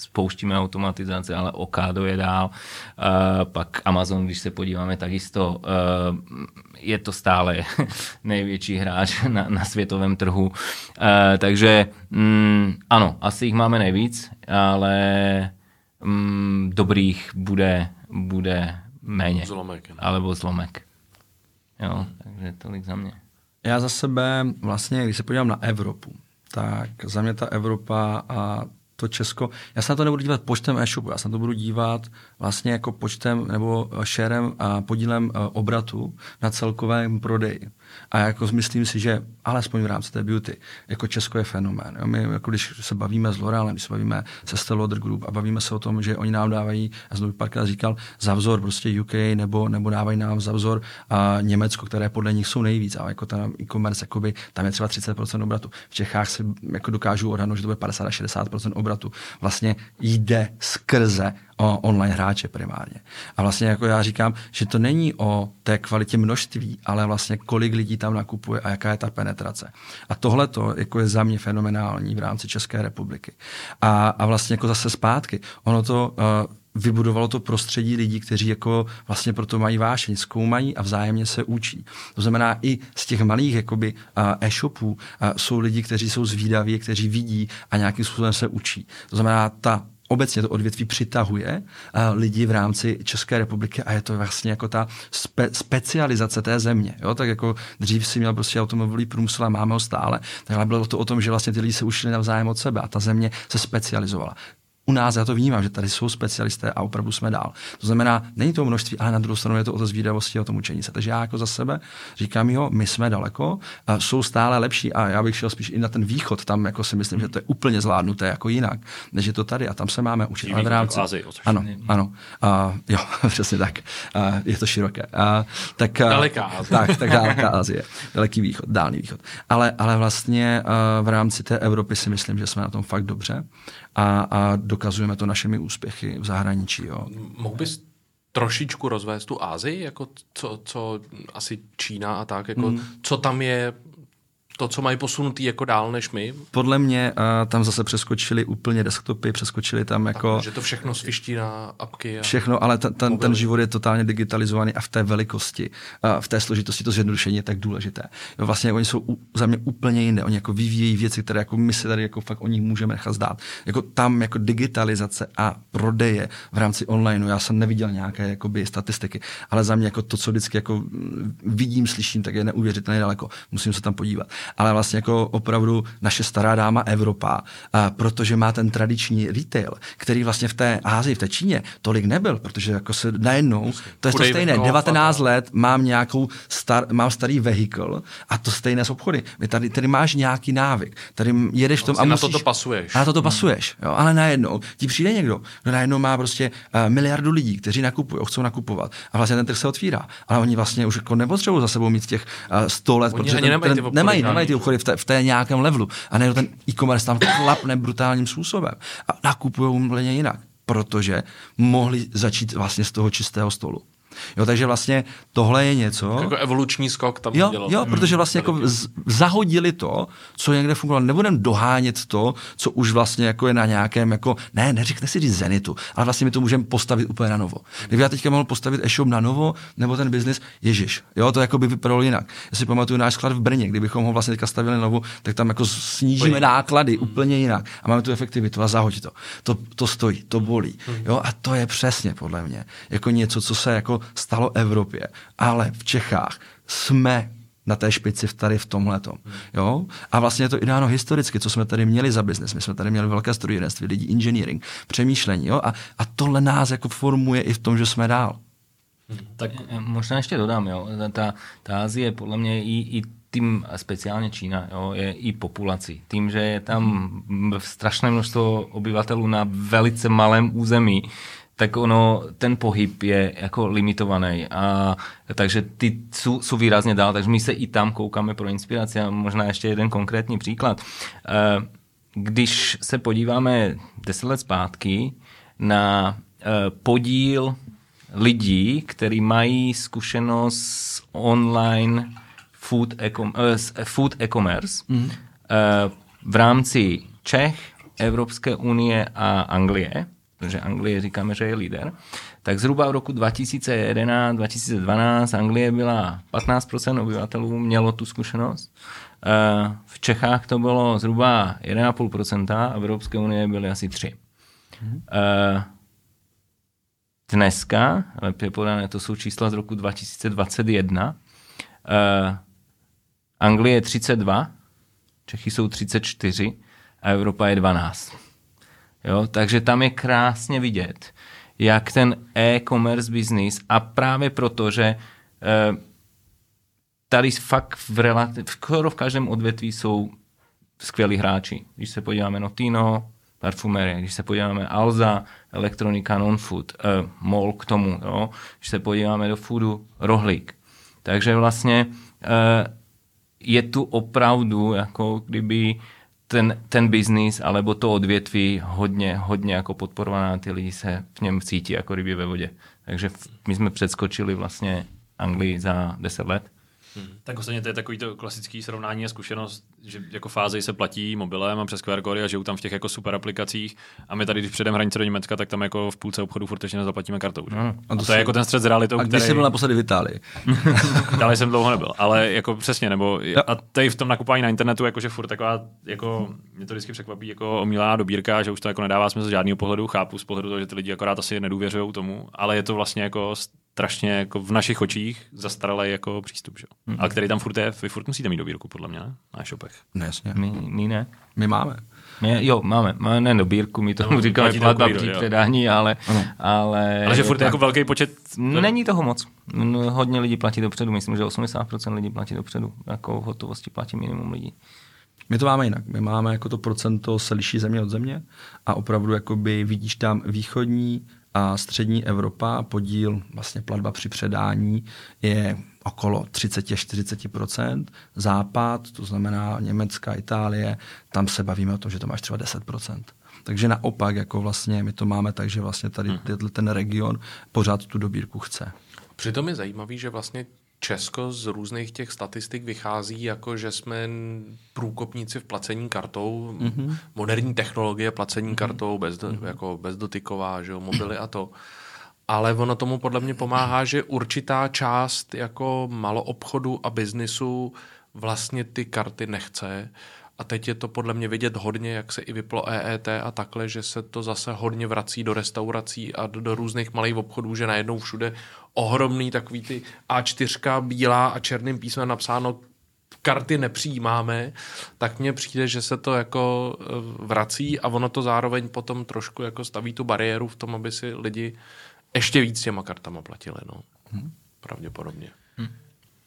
spouštíme automatizace, ale Okado je dál. Uh, pak Amazon, když se podíváme, tak jisto uh, je to stále (laughs) největší hráč na, na světovém trhu. Uh, takže um, ano, asi jich máme nejvíc, ale um, dobrých bude, bude méně. Zlomek. Ne? Alebo zlomek. Jo, takže tolik za mě. Já za sebe vlastně, když se podívám na Evropu, tak za mě ta Evropa a to Česko, já se na to nebudu dívat počtem e-shopu, já se na to budu dívat vlastně jako počtem nebo sharem a podílem eh, obratu na celkovém prodeji. A jako myslím si, že alespoň v rámci té beauty, jako Česko je fenomén. Jo? My, jako když se bavíme s L'Orealem, když se bavíme se Stelloder Group a bavíme se o tom, že oni nám dávají, já jsem to párkrát říkal, za vzor prostě UK nebo, nebo dávají nám za vzor a Německo, které podle nich jsou nejvíc. A jako ten e-commerce, jakoby, tam je třeba 30% obratu. V Čechách si jako dokážu odhadnout, že to bude 50 až 60% obratu. Vlastně jde skrze o online hráče primárně. A vlastně jako já říkám, že to není o té kvalitě množství, ale vlastně kolik lidí tam nakupuje a jaká je ta penetrace. A tohle to jako je za mě fenomenální v rámci České republiky. A, a vlastně jako zase zpátky, ono to uh, vybudovalo to prostředí lidí, kteří jako vlastně proto mají vášeň, zkoumají a vzájemně se učí. To znamená, i z těch malých jakoby, e-shopů jsou lidi, kteří jsou zvídaví, kteří vidí a nějakým způsobem se učí. To znamená, ta obecně to odvětví přitahuje uh, lidi v rámci České republiky a je to vlastně jako ta spe, specializace té země. Jo? Tak jako dřív si měl prostě automobilový průmysl a máme ho stále, tak ale bylo to o tom, že vlastně ty lidi se učili navzájem od sebe a ta země se specializovala. U nás já to vnímám, že tady jsou specialisté a opravdu jsme dál. To znamená, není to množství, ale na druhou stranu je to o to zvídavosti a o tom učení se. Takže já jako za sebe říkám, jo, my jsme daleko, a jsou stále lepší a já bych šel spíš i na ten východ, tam jako si myslím, že to je úplně zvládnuté jako jinak, než je to tady a tam se máme učit. Ale v rámci... Azii, ano, ano. A, jo, (laughs) přesně tak. A, je to široké. A, tak, Daleká Azie. Tak, tak daleká Azie. Daleký východ, dálný východ. Ale, ale vlastně v rámci té Evropy si myslím, že jsme na tom fakt dobře a, a dokazujeme to našimi úspěchy v zahraničí. Jo. Mohl bys trošičku rozvést tu Ázii, jako co, co asi Čína a tak, jako hmm. co tam je to, co mají posunutý jako dál než my. Podle mě uh, tam zase přeskočili úplně desktopy, přeskočili tam jako... Tak, že to všechno sviští na apky. A všechno, ale ten, ten, ten život je totálně digitalizovaný a v té velikosti, uh, v té složitosti, to zjednodušení je tak důležité. Jo, vlastně oni jsou u, za mě úplně jinde. Oni jako vyvíjejí věci, které jako my se tady jako fakt o nich můžeme nechat zdát. Jako tam jako digitalizace a prodeje v rámci onlineu, já jsem neviděl nějaké jakoby, statistiky, ale za mě jako to, co vždycky jako vidím, slyším, tak je neuvěřitelně daleko. Musím se tam podívat ale vlastně jako opravdu naše stará dáma Evropa, a protože má ten tradiční retail, který vlastně v té Ázii, v té Číně tolik nebyl, protože jako se najednou, to je to stejné, 19 let mám nějakou star, mám starý vehikl a to stejné s obchody. Tady, tady máš nějaký návyk, tady jedeš v tom vlastně a musíš, na to pasuješ. A na to to pasuješ, jo, ale najednou ti přijde někdo, kdo najednou má prostě uh, miliardu lidí, kteří nakupují, chcou nakupovat a vlastně ten trh se otvírá, ale oni vlastně už jako nepotřebují za sebou mít těch uh, 100 let, oni protože ten, nemají, ten, nemají, nemají ty obchody v té, v té nějakém levelu. A ne ten e-commerce tam klapne brutálním způsobem. A nakupují úplně jinak, protože mohli začít vlastně z toho čistého stolu. Jo, takže vlastně tohle je něco... Jako evoluční skok tam jo, dělal. Jo, protože vlastně jako z, zahodili to, co někde fungovalo. Nebudeme dohánět to, co už vlastně jako je na nějakém, jako, ne, neřekne si říct zenitu, ale vlastně my to můžeme postavit úplně na novo. Kdyby já teďka mohl postavit e-shop na novo, nebo ten biznis, ježiš, jo, to jako by vypadalo jinak. Já si pamatuju náš sklad v Brně, kdybychom ho vlastně teďka stavili na novo, tak tam jako snížíme Pojď. náklady hmm. úplně jinak a máme tu efektivitu a zahoď to. To, to stojí, to bolí. Hmm. Jo, a to je přesně podle mě jako něco, co se jako stalo Evropě, ale v Čechách jsme na té špici v tady v tomhle. Jo? A vlastně je to i dáno historicky, co jsme tady měli za biznes. My jsme tady měli velké strojírenství, lidi, engineering, přemýšlení. Jo? A, a tohle nás jako formuje i v tom, že jsme dál. Tak možná ještě dodám, jo. Ta, ta Azie podle mě i, i tým, speciálně Čína, jo, je i populací. Tím, že je tam strašné množstvo obyvatelů na velice malém území, tak ono, ten pohyb je jako limitovaný. A, takže ty jsou, jsou výrazně dál, takže my se i tam koukáme pro inspiraci. A možná ještě jeden konkrétní příklad. Eh, když se podíváme deset let zpátky na eh, podíl lidí, kteří mají zkušenost s online food, e- food e-commerce mm. v rámci Čech, Evropské unie a Anglie, protože Anglie říkáme, že je líder, tak zhruba v roku 2011-2012 Anglie byla 15% obyvatelů mělo tu zkušenost. Eh, v Čechách to bylo zhruba 1,5% a v Evropské unie byly asi 3. Hmm. Dneska, lepě podané, to jsou čísla z roku 2021, eh, Anglie je 32, Čechy jsou 34 a Evropa je 12. Jo? Takže tam je krásně vidět, jak ten e-commerce business a právě proto, že eh, tady fakt v, relativ, v, každém odvětví jsou skvělí hráči. Když se podíváme Notino, parfumerie, když se podíváme Alza, elektronika, non-food, eh, MOL k tomu, jo? když se podíváme do foodu, rohlík. Takže vlastně eh, je tu opravdu jako kdyby ten, ten biznis alebo to odvětví hodně, hodně jako podporovaná, ty lidi se v něm cítí jako ryby ve vodě. Takže my jsme předskočili vlastně Anglii za 10 let Hmm. Tak ostatně to je takový to klasický srovnání a zkušenost, že jako fáze se platí mobilem a přes QR kódy a žijou tam v těch jako super aplikacích a my tady, když předem hranice do Německa, tak tam jako v půlce obchodu furt ještě nezaplatíme kartou. Že? Hmm. A, to, a to si... je jako ten střed s realitou, a který... jsi byl naposledy v Itálii? (laughs) Dále jsem dlouho nebyl, ale jako přesně, nebo a tady v tom nakupování na internetu, jakože furt taková, jako mě to vždycky překvapí, jako omílaná dobírka, že už to jako nedává smysl z žádného pohledu, chápu z pohledu toho, že ty lidi akorát asi nedůvěřují tomu, ale je to vlastně jako strašně jako v našich očích zastaralý jako přístup, že? Mm-hmm. ale který tam furt je, vy furt musíte mít do výroku, podle mě, ne? na shopech. No jasně. My, my ne. My máme. Ne, jo, máme, máme ne dobírku, my tomu no, říkáme platba při předání, ale, ale... Ale že furt je jako velký počet... Není toho moc. No, hodně lidí platí dopředu, myslím, že 80% lidí platí dopředu. Jako v hotovosti platí minimum lidí. My to máme jinak. My máme jako to procento se liší země od země a opravdu jakoby vidíš tam východní a střední Evropa, podíl vlastně platba při předání je okolo 30-40%. Západ, to znamená Německa, Itálie, tam se bavíme o tom, že to máš třeba 10%. Takže naopak, jako vlastně my to máme tak, že vlastně tady hmm. ten region pořád tu dobírku chce. Přitom je zajímavý, že vlastně Česko z různých těch statistik vychází jako, že jsme průkopníci v placení kartou, mm-hmm. moderní technologie placení mm-hmm. kartou, bez, mm-hmm. jako bezdotyková, že jo, mobily a to. Ale ono tomu podle mě pomáhá, že určitá část jako maloobchodu a biznisu vlastně ty karty nechce a teď je to podle mě vidět hodně, jak se i vyplo EET a takhle, že se to zase hodně vrací do restaurací a do, do různých malých obchodů, že najednou všude ohromný takový ty A4 bílá a černým písmem napsáno karty nepřijímáme, tak mně přijde, že se to jako e, vrací a ono to zároveň potom trošku jako staví tu bariéru v tom, aby si lidi ještě víc těma kartama platili. No. Hmm. Pravděpodobně.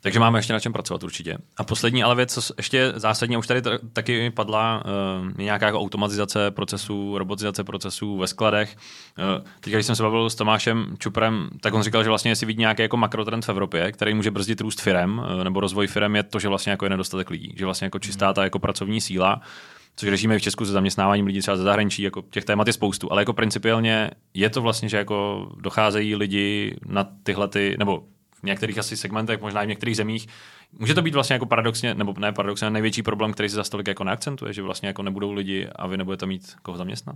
Takže máme ještě na čem pracovat určitě. A poslední ale věc, co ještě zásadně už tady t- taky padla, uh, je nějaká jako automatizace procesů, robotizace procesů ve skladech. Uh, teď, když jsem se bavil s Tomášem Čuprem, tak on říkal, že vlastně jestli vidí nějaký jako makrotrend v Evropě, který může brzdit růst firem uh, nebo rozvoj firem, je to, že vlastně jako je nedostatek lidí, že vlastně jako čistá ta jako pracovní síla což řešíme i v Česku se zaměstnáváním lidí třeba ze zahraničí, jako těch témat je spoustu, ale jako principiálně je to vlastně, že jako docházejí lidi na tyhle ty, nebo v některých asi segmentech, možná i v některých zemích. Může to být vlastně jako paradoxně, nebo ne paradoxně, největší problém, který se za stolik jako neakcentuje, že vlastně jako nebudou lidi a vy nebudete mít koho zaměstnat?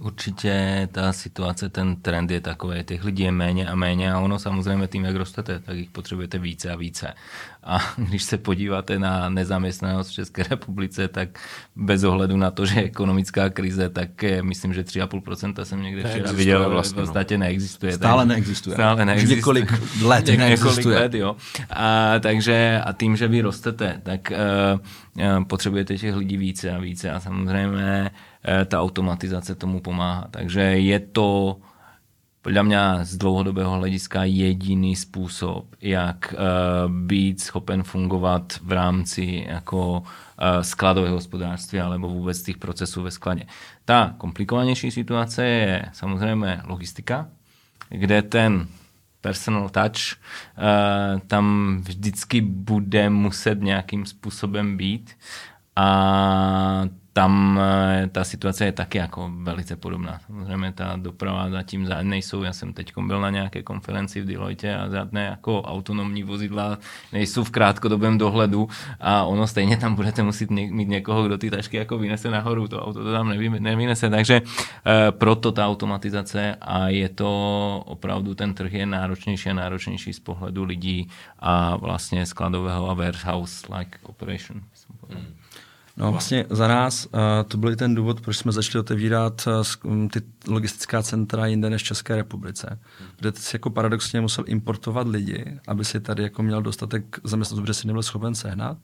Určitě ta situace, ten trend je takový, těch lidí je méně a méně a ono samozřejmě tím, jak rostete, tak jich potřebujete více a více. A když se podíváte na nezaměstnanost v České republice, tak bez ohledu na to, že je ekonomická krize, tak je, myslím, že 3,5% jsem někde včera viděl, vlastně, v no. podstatě neexistuje. Stále tak, neexistuje. Stále neexistuje. Několik (laughs) let Několik let, jo. A, takže a tím, že vy rostete, tak uh, potřebujete těch lidí více a více a samozřejmě Eh, ta automatizace tomu pomáhá. Takže je to podle mě z dlouhodobého hlediska jediný způsob, jak uh, být schopen fungovat v rámci jako uh, skladového hospodářství alebo vůbec těch procesů ve skladě. Ta komplikovanější situace je samozřejmě logistika, kde ten personal touch uh, tam vždycky bude muset nějakým způsobem být a tam eh, ta situace je taky jako velice podobná. Samozřejmě ta doprava zatím nejsou, já jsem teď byl na nějaké konferenci v Deloitte a žádné jako autonomní vozidla nejsou v krátkodobém dohledu a ono stejně tam budete muset mít někoho, kdo ty tašky jako vynese nahoru, to auto to tam nevynese, takže e, proto ta automatizace a je to opravdu ten trh je náročnější a náročnější z pohledu lidí a vlastně skladového a warehouse-like operation. No vlastně za nás uh, to byl i ten důvod, proč jsme začali otevírat uh, ty logistická centra jinde než v České republice. Protože ty si jako paradoxně musel importovat lidi, aby si tady jako měl dostatek zaměstnanců, protože si nebyl schopen sehnat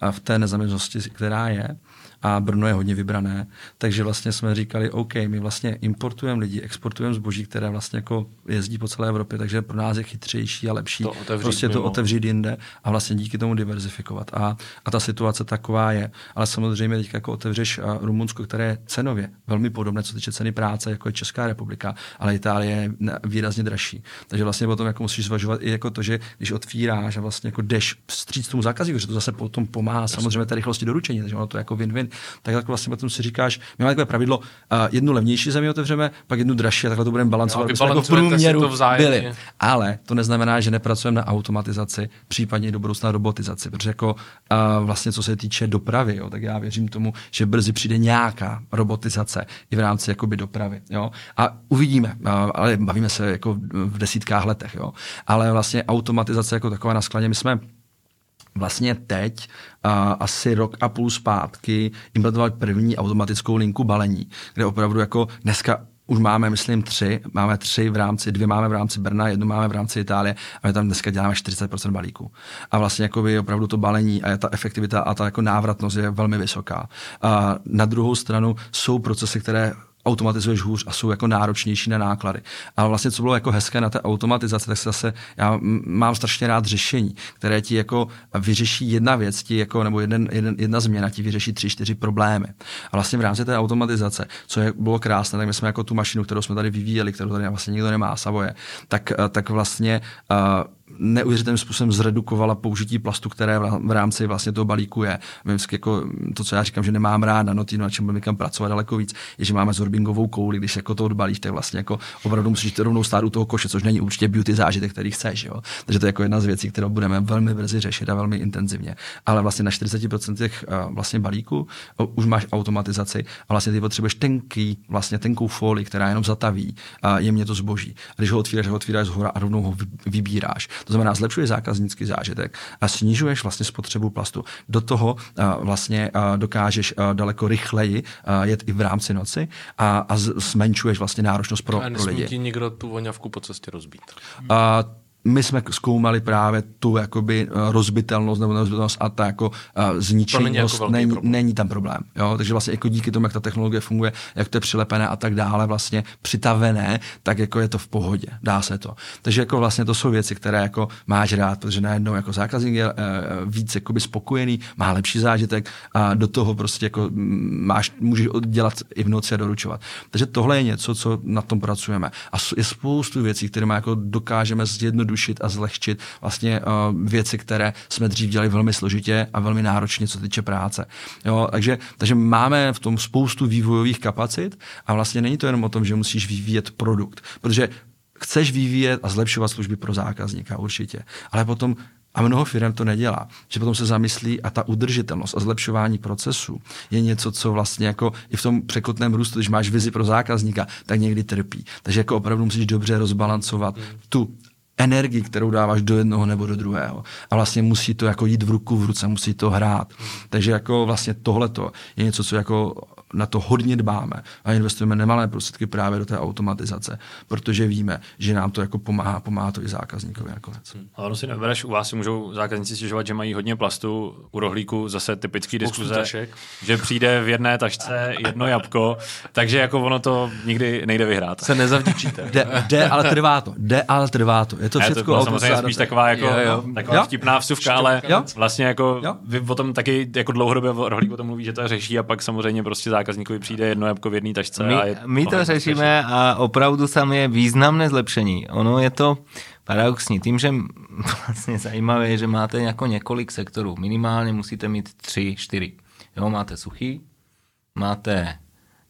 a v té nezaměstnosti, která je a Brno je hodně vybrané, takže vlastně jsme říkali, OK, my vlastně importujeme lidi, exportujeme zboží, které vlastně jako jezdí po celé Evropě, takže pro nás je chytřejší a lepší to otevřít prostě to otevřít jinde a vlastně díky tomu diverzifikovat. A, a ta situace taková je. Ale samozřejmě teď jako otevřeš Rumunsko, které je cenově velmi podobné, co týče ceny práce, jako je Česká republika, ale Itálie je výrazně dražší. Takže vlastně potom jako musíš zvažovat i jako to, že když otvíráš a vlastně jako jdeš vstříc tomu zákazníku, že to zase potom pomáhá samozřejmě té rychlosti doručení, takže ono to jako win-win tak, tak vlastně potom si říkáš, my máme takové pravidlo, uh, jednu levnější zemi otevřeme, pak jednu dražší a takhle to budeme balancovat, no, jako v průměru to byli. Ale to neznamená, že nepracujeme na automatizaci, případně i do budoucna robotizaci, protože jako uh, vlastně co se týče dopravy, jo, tak já věřím tomu, že brzy přijde nějaká robotizace i v rámci jakoby dopravy. Jo. A uvidíme, uh, ale bavíme se jako v desítkách letech. Jo. Ale vlastně automatizace jako taková na skladě, my jsme vlastně teď a asi rok a půl zpátky implementovali první automatickou linku balení, kde opravdu jako dneska už máme, myslím, tři. Máme tři v rámci, dvě máme v rámci Brna, jednu máme v rámci Itálie a my tam dneska děláme 40% balíků. A vlastně jako by opravdu to balení a ta efektivita a ta jako návratnost je velmi vysoká. A na druhou stranu jsou procesy, které automatizuješ hůř a jsou jako náročnější na náklady. Ale vlastně, co bylo jako hezké na té automatizaci, tak se zase, já mám strašně rád řešení, které ti jako vyřeší jedna věc, ti jako, nebo jeden, jeden, jedna změna ti vyřeší tři, čtyři problémy. A vlastně v rámci té automatizace, co je, bylo krásné, tak my jsme jako tu mašinu, kterou jsme tady vyvíjeli, kterou tady vlastně nikdo nemá, Savoje, tak, tak vlastně uh, neuvěřitelným způsobem zredukovala použití plastu, které v rámci vlastně toho balíku je. Vždycky jako to, co já říkám, že nemám rád na notinu, na čem budeme kam pracovat daleko víc, je, že máme zorbingovou kouli, když jako to odbalíš, tak vlastně jako opravdu musíš rovnou stát u toho koše, což není určitě beauty zážitek, který chceš. Jo? Takže to je jako jedna z věcí, kterou budeme velmi brzy řešit a velmi intenzivně. Ale vlastně na 40% těch vlastně balíků už máš automatizaci a vlastně ty potřebuješ tenký, vlastně tenkou folii, která jenom zataví a jemně to zboží. A když ho otvíráš, ho otvíráš z hora a rovnou ho vybíráš. To znamená, zlepšuje zákaznický zážitek a snižuješ vlastně spotřebu plastu. Do toho vlastně dokážeš daleko rychleji jet i v rámci noci a, a zmenšuješ vlastně náročnost pro, a pro lidi. ti nikdo tu voňavku po cestě rozbít. A, my jsme zkoumali právě tu jakoby eh, rozbitelnost nebo rozbitelnost a ta jako uh, zničenost, není, jako není, není tam problém. Jo? Takže vlastně jako díky tomu, jak ta technologie funguje, jak to je přilepené a tak dále, vlastně přitavené, tak jako je to v pohodě, dá se to. Takže jako vlastně to jsou věci, které jako máš rád, protože najednou jako zákazník je uh, víc jakoby spokojený, má lepší zážitek a do toho prostě jako máš, můžeš dělat i v noci a doručovat. Takže tohle je něco, co na tom pracujeme. A je spoustu věcí, které jako dokážeme zjednodušit zjednodušit a zlehčit vlastně uh, věci, které jsme dřív dělali velmi složitě a velmi náročně, co týče práce. Jo, takže, takže máme v tom spoustu vývojových kapacit a vlastně není to jenom o tom, že musíš vyvíjet produkt, protože chceš vyvíjet a zlepšovat služby pro zákazníka určitě, ale potom a mnoho firm to nedělá. Že potom se zamyslí a ta udržitelnost a zlepšování procesu je něco, co vlastně jako i v tom překotném růstu, když máš vizi pro zákazníka, tak někdy trpí. Takže jako opravdu musíš dobře rozbalancovat hmm. tu energii, kterou dáváš do jednoho nebo do druhého. A vlastně musí to jako jít v ruku v ruce, musí to hrát. Takže jako vlastně tohleto je něco, co jako na to hodně dbáme a investujeme nemalé prostředky právě do té automatizace, protože víme, že nám to jako pomáhá, pomáhá to i zákazníkovi nakonec. Hmm. Ale si nebereš, u vás si můžou zákazníci stěžovat, že mají hodně plastu, u rohlíku zase typický Spoustu diskuze, tašek. že přijde v jedné tašce jedno jabko, takže jako ono to nikdy nejde vyhrát. Se nezavděčíte. Jde, jde ale trvá to, jde, ale trvá to. Je to všechno to samozřejmě spíš taková, jako, jo, jo. taková jo? vtipná vsuvka, ale jo? vlastně jako jo? vy o tom taky jako dlouhodobě rohlík o tom mluví, že to řeší a pak samozřejmě prostě zákazníkovi přijde jedno jabko v jedné tašce. My, a je my to řešíme a opravdu tam je významné zlepšení. Ono je to paradoxní. Tím, že (laughs) vlastně zajímavé je, že máte jako několik sektorů. Minimálně musíte mít tři, čtyři. Jo, máte suchý, máte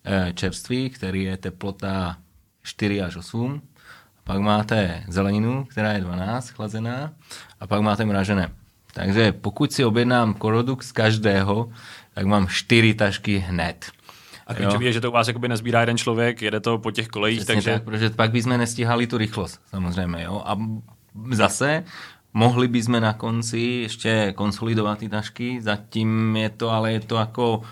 e, čerstvý, který je teplota 4 až 8, pak máte zeleninu, která je 12, chlazená, a pak máte mražené. Takže pokud si objednám produkt z každého, tak mám čtyři tašky hned. A klíčový je, že to u vás jakoby nezbírá jeden člověk, jede to po těch kolejích, Přesně takže... Tak, protože pak bychom nestíhali tu rychlost, samozřejmě. Jo? A zase mohli bychom na konci ještě konsolidovat ty tašky, zatím je to, ale je to jako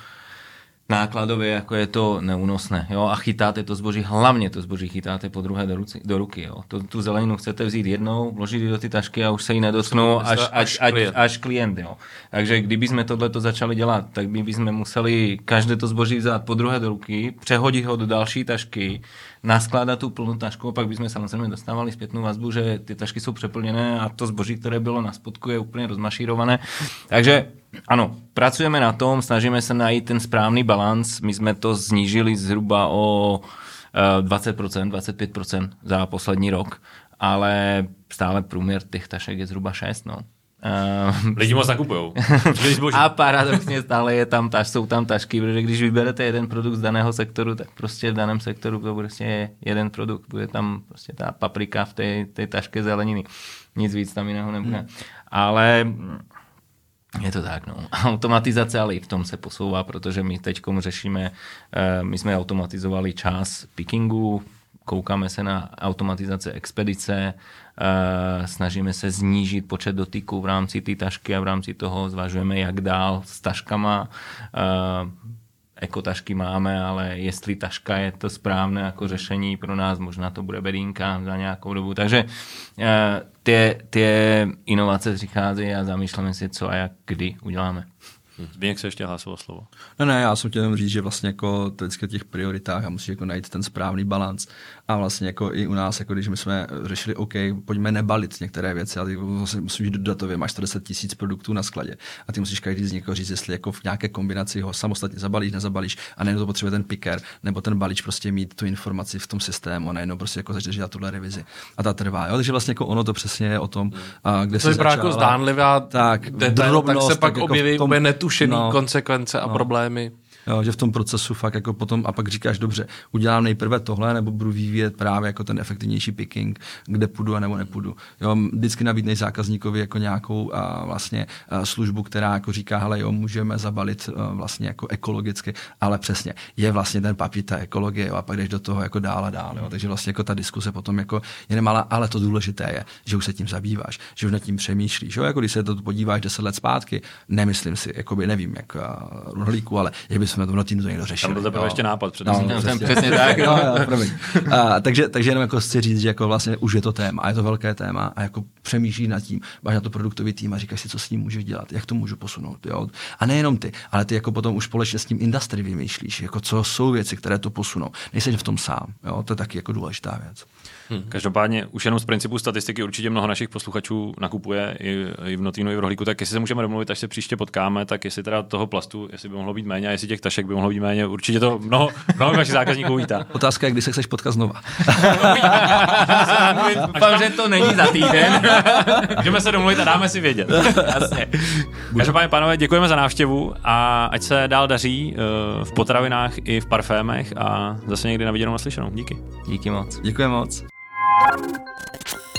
nákladově jako je to neúnosné. Jo? A chytáte to zboží, hlavně to zboží chytáte po druhé do, ruci, do ruky. Jo? To, tu zeleninu chcete vzít jednou, vložit ji do ty tašky a už se jí nedotknou až, až, až, až, klient. až klient. Jo? Takže kdyby jsme tohle to začali dělat, tak by bychom museli každé to zboží vzát po druhé do ruky, přehodit ho do další tašky, naskládat tu plnou tašku a pak bychom samozřejmě dostávali zpětnou vazbu, že ty tašky jsou přeplněné a to zboží, které bylo na spodku, je úplně rozmašírované. Takže ano, pracujeme na tom, snažíme se najít ten správný balans. My jsme to znížili zhruba o 20%, eh, 25% za poslední rok, ale stále průměr těch tašek je zhruba 6. No. Uh, Lidi moc nakupujou. (laughs) a paradoxně stále je tam taš, jsou tam tašky, protože když vyberete jeden produkt z daného sektoru, tak prostě v daném sektoru to prostě je jeden produkt. Bude tam prostě ta paprika v té, té taške zeleniny. Nic víc tam jiného nebude. Hmm. Ale je to tak, no. (laughs) Automatizace ale i v tom se posouvá, protože my teď řešíme, uh, my jsme automatizovali čas pickingu, koukáme se na automatizace expedice, Eh, snažíme se znížit počet dotyků v rámci té tašky a v rámci toho zvažujeme, jak dál s taškama. Eh, ekotašky máme, ale jestli taška je to správné jako řešení pro nás, možná to bude bedínka za nějakou dobu. Takže ty, ty inovace přicházejí a zamýšlíme si, co a jak kdy uděláme. Zběněk se ještě hlásil o slovo. Ne, ne, já jsem chtěl jenom říct, že vlastně jako to vždycky těch prioritách a musíš jako najít ten správný balans. A vlastně jako i u nás, jako když my jsme řešili, OK, pojďme nebalit některé věci, ale ty vlastně musíš jít do datově, máš 40 tisíc produktů na skladě a ty musíš každý z někoho říct, jestli jako v nějaké kombinaci ho samostatně zabalíš, nezabalíš a nejenom to potřebuje ten picker, nebo ten balíč prostě mít tu informaci v tom systému a nejenom prostě jako začít dělat tuhle revizi. A ta trvá. Jo? Takže vlastně jako ono to přesně je o tom, a kde to je jako zdánlivá tak, detail, tak se pak jako objeví tom, netušený no, konsekvence a no. problémy. Jo, že v tom procesu fakt jako potom a pak říkáš, dobře, udělám nejprve tohle, nebo budu vyvíjet právě jako ten efektivnější picking, kde půjdu a nebo nepůjdu. Jo, vždycky nabídnej zákazníkovi jako nějakou a, vlastně a, službu, která jako říká, hele, jo, můžeme zabalit a, vlastně jako ekologicky, ale přesně, je vlastně ten papír ta ekologie, jo, a pak jdeš do toho jako dál a dál. Jo, takže vlastně jako ta diskuse potom jako je nemalá, ale to důležité je, že už se tím zabýváš, že už nad tím přemýšlíš. Jo, jako když se to podíváš deset let zpátky, nemyslím si, jakoby nevím, jak rohlíku, ale je by jsme to na týdnu to někdo řešil. Tam byl teprve ještě nápad před no, přesně, přesně tak. no, jo, a, takže, takže jenom jako chci říct, že jako vlastně už je to téma a je to velké téma a jako přemýšlí nad tím, máš na to produktový tým a říkáš si, co s ním můžeš dělat, jak to můžu posunout. Jo? A nejenom ty, ale ty jako potom už společně s tím industry vymýšlíš, jako co jsou věci, které to posunou. Nejsi v tom sám. Jo? To je taky jako důležitá věc. Hmm. Každopádně už jenom z principu statistiky určitě mnoho našich posluchačů nakupuje i, i v Notýnu, i v Rohlíku, tak jestli se můžeme domluvit, až se příště potkáme, tak jestli teda toho plastu, jestli by mohlo být méně a jestli těch tašek by mohlo být méně, určitě to mnoho, mnoho našich zákazníků vítá. (laughs) Otázka je, kdy se chceš potkat znova. (laughs) Doufám, že to není za týden. (laughs) Můžeme se domluvit a dáme si vědět. Jasně. Každopádně, pánové, děkujeme za návštěvu a ať se dál daří uh, v potravinách i v parfémech a zase někdy na viděnou naslyšenou. Díky. Díky moc. Děkujeme moc. Thank you.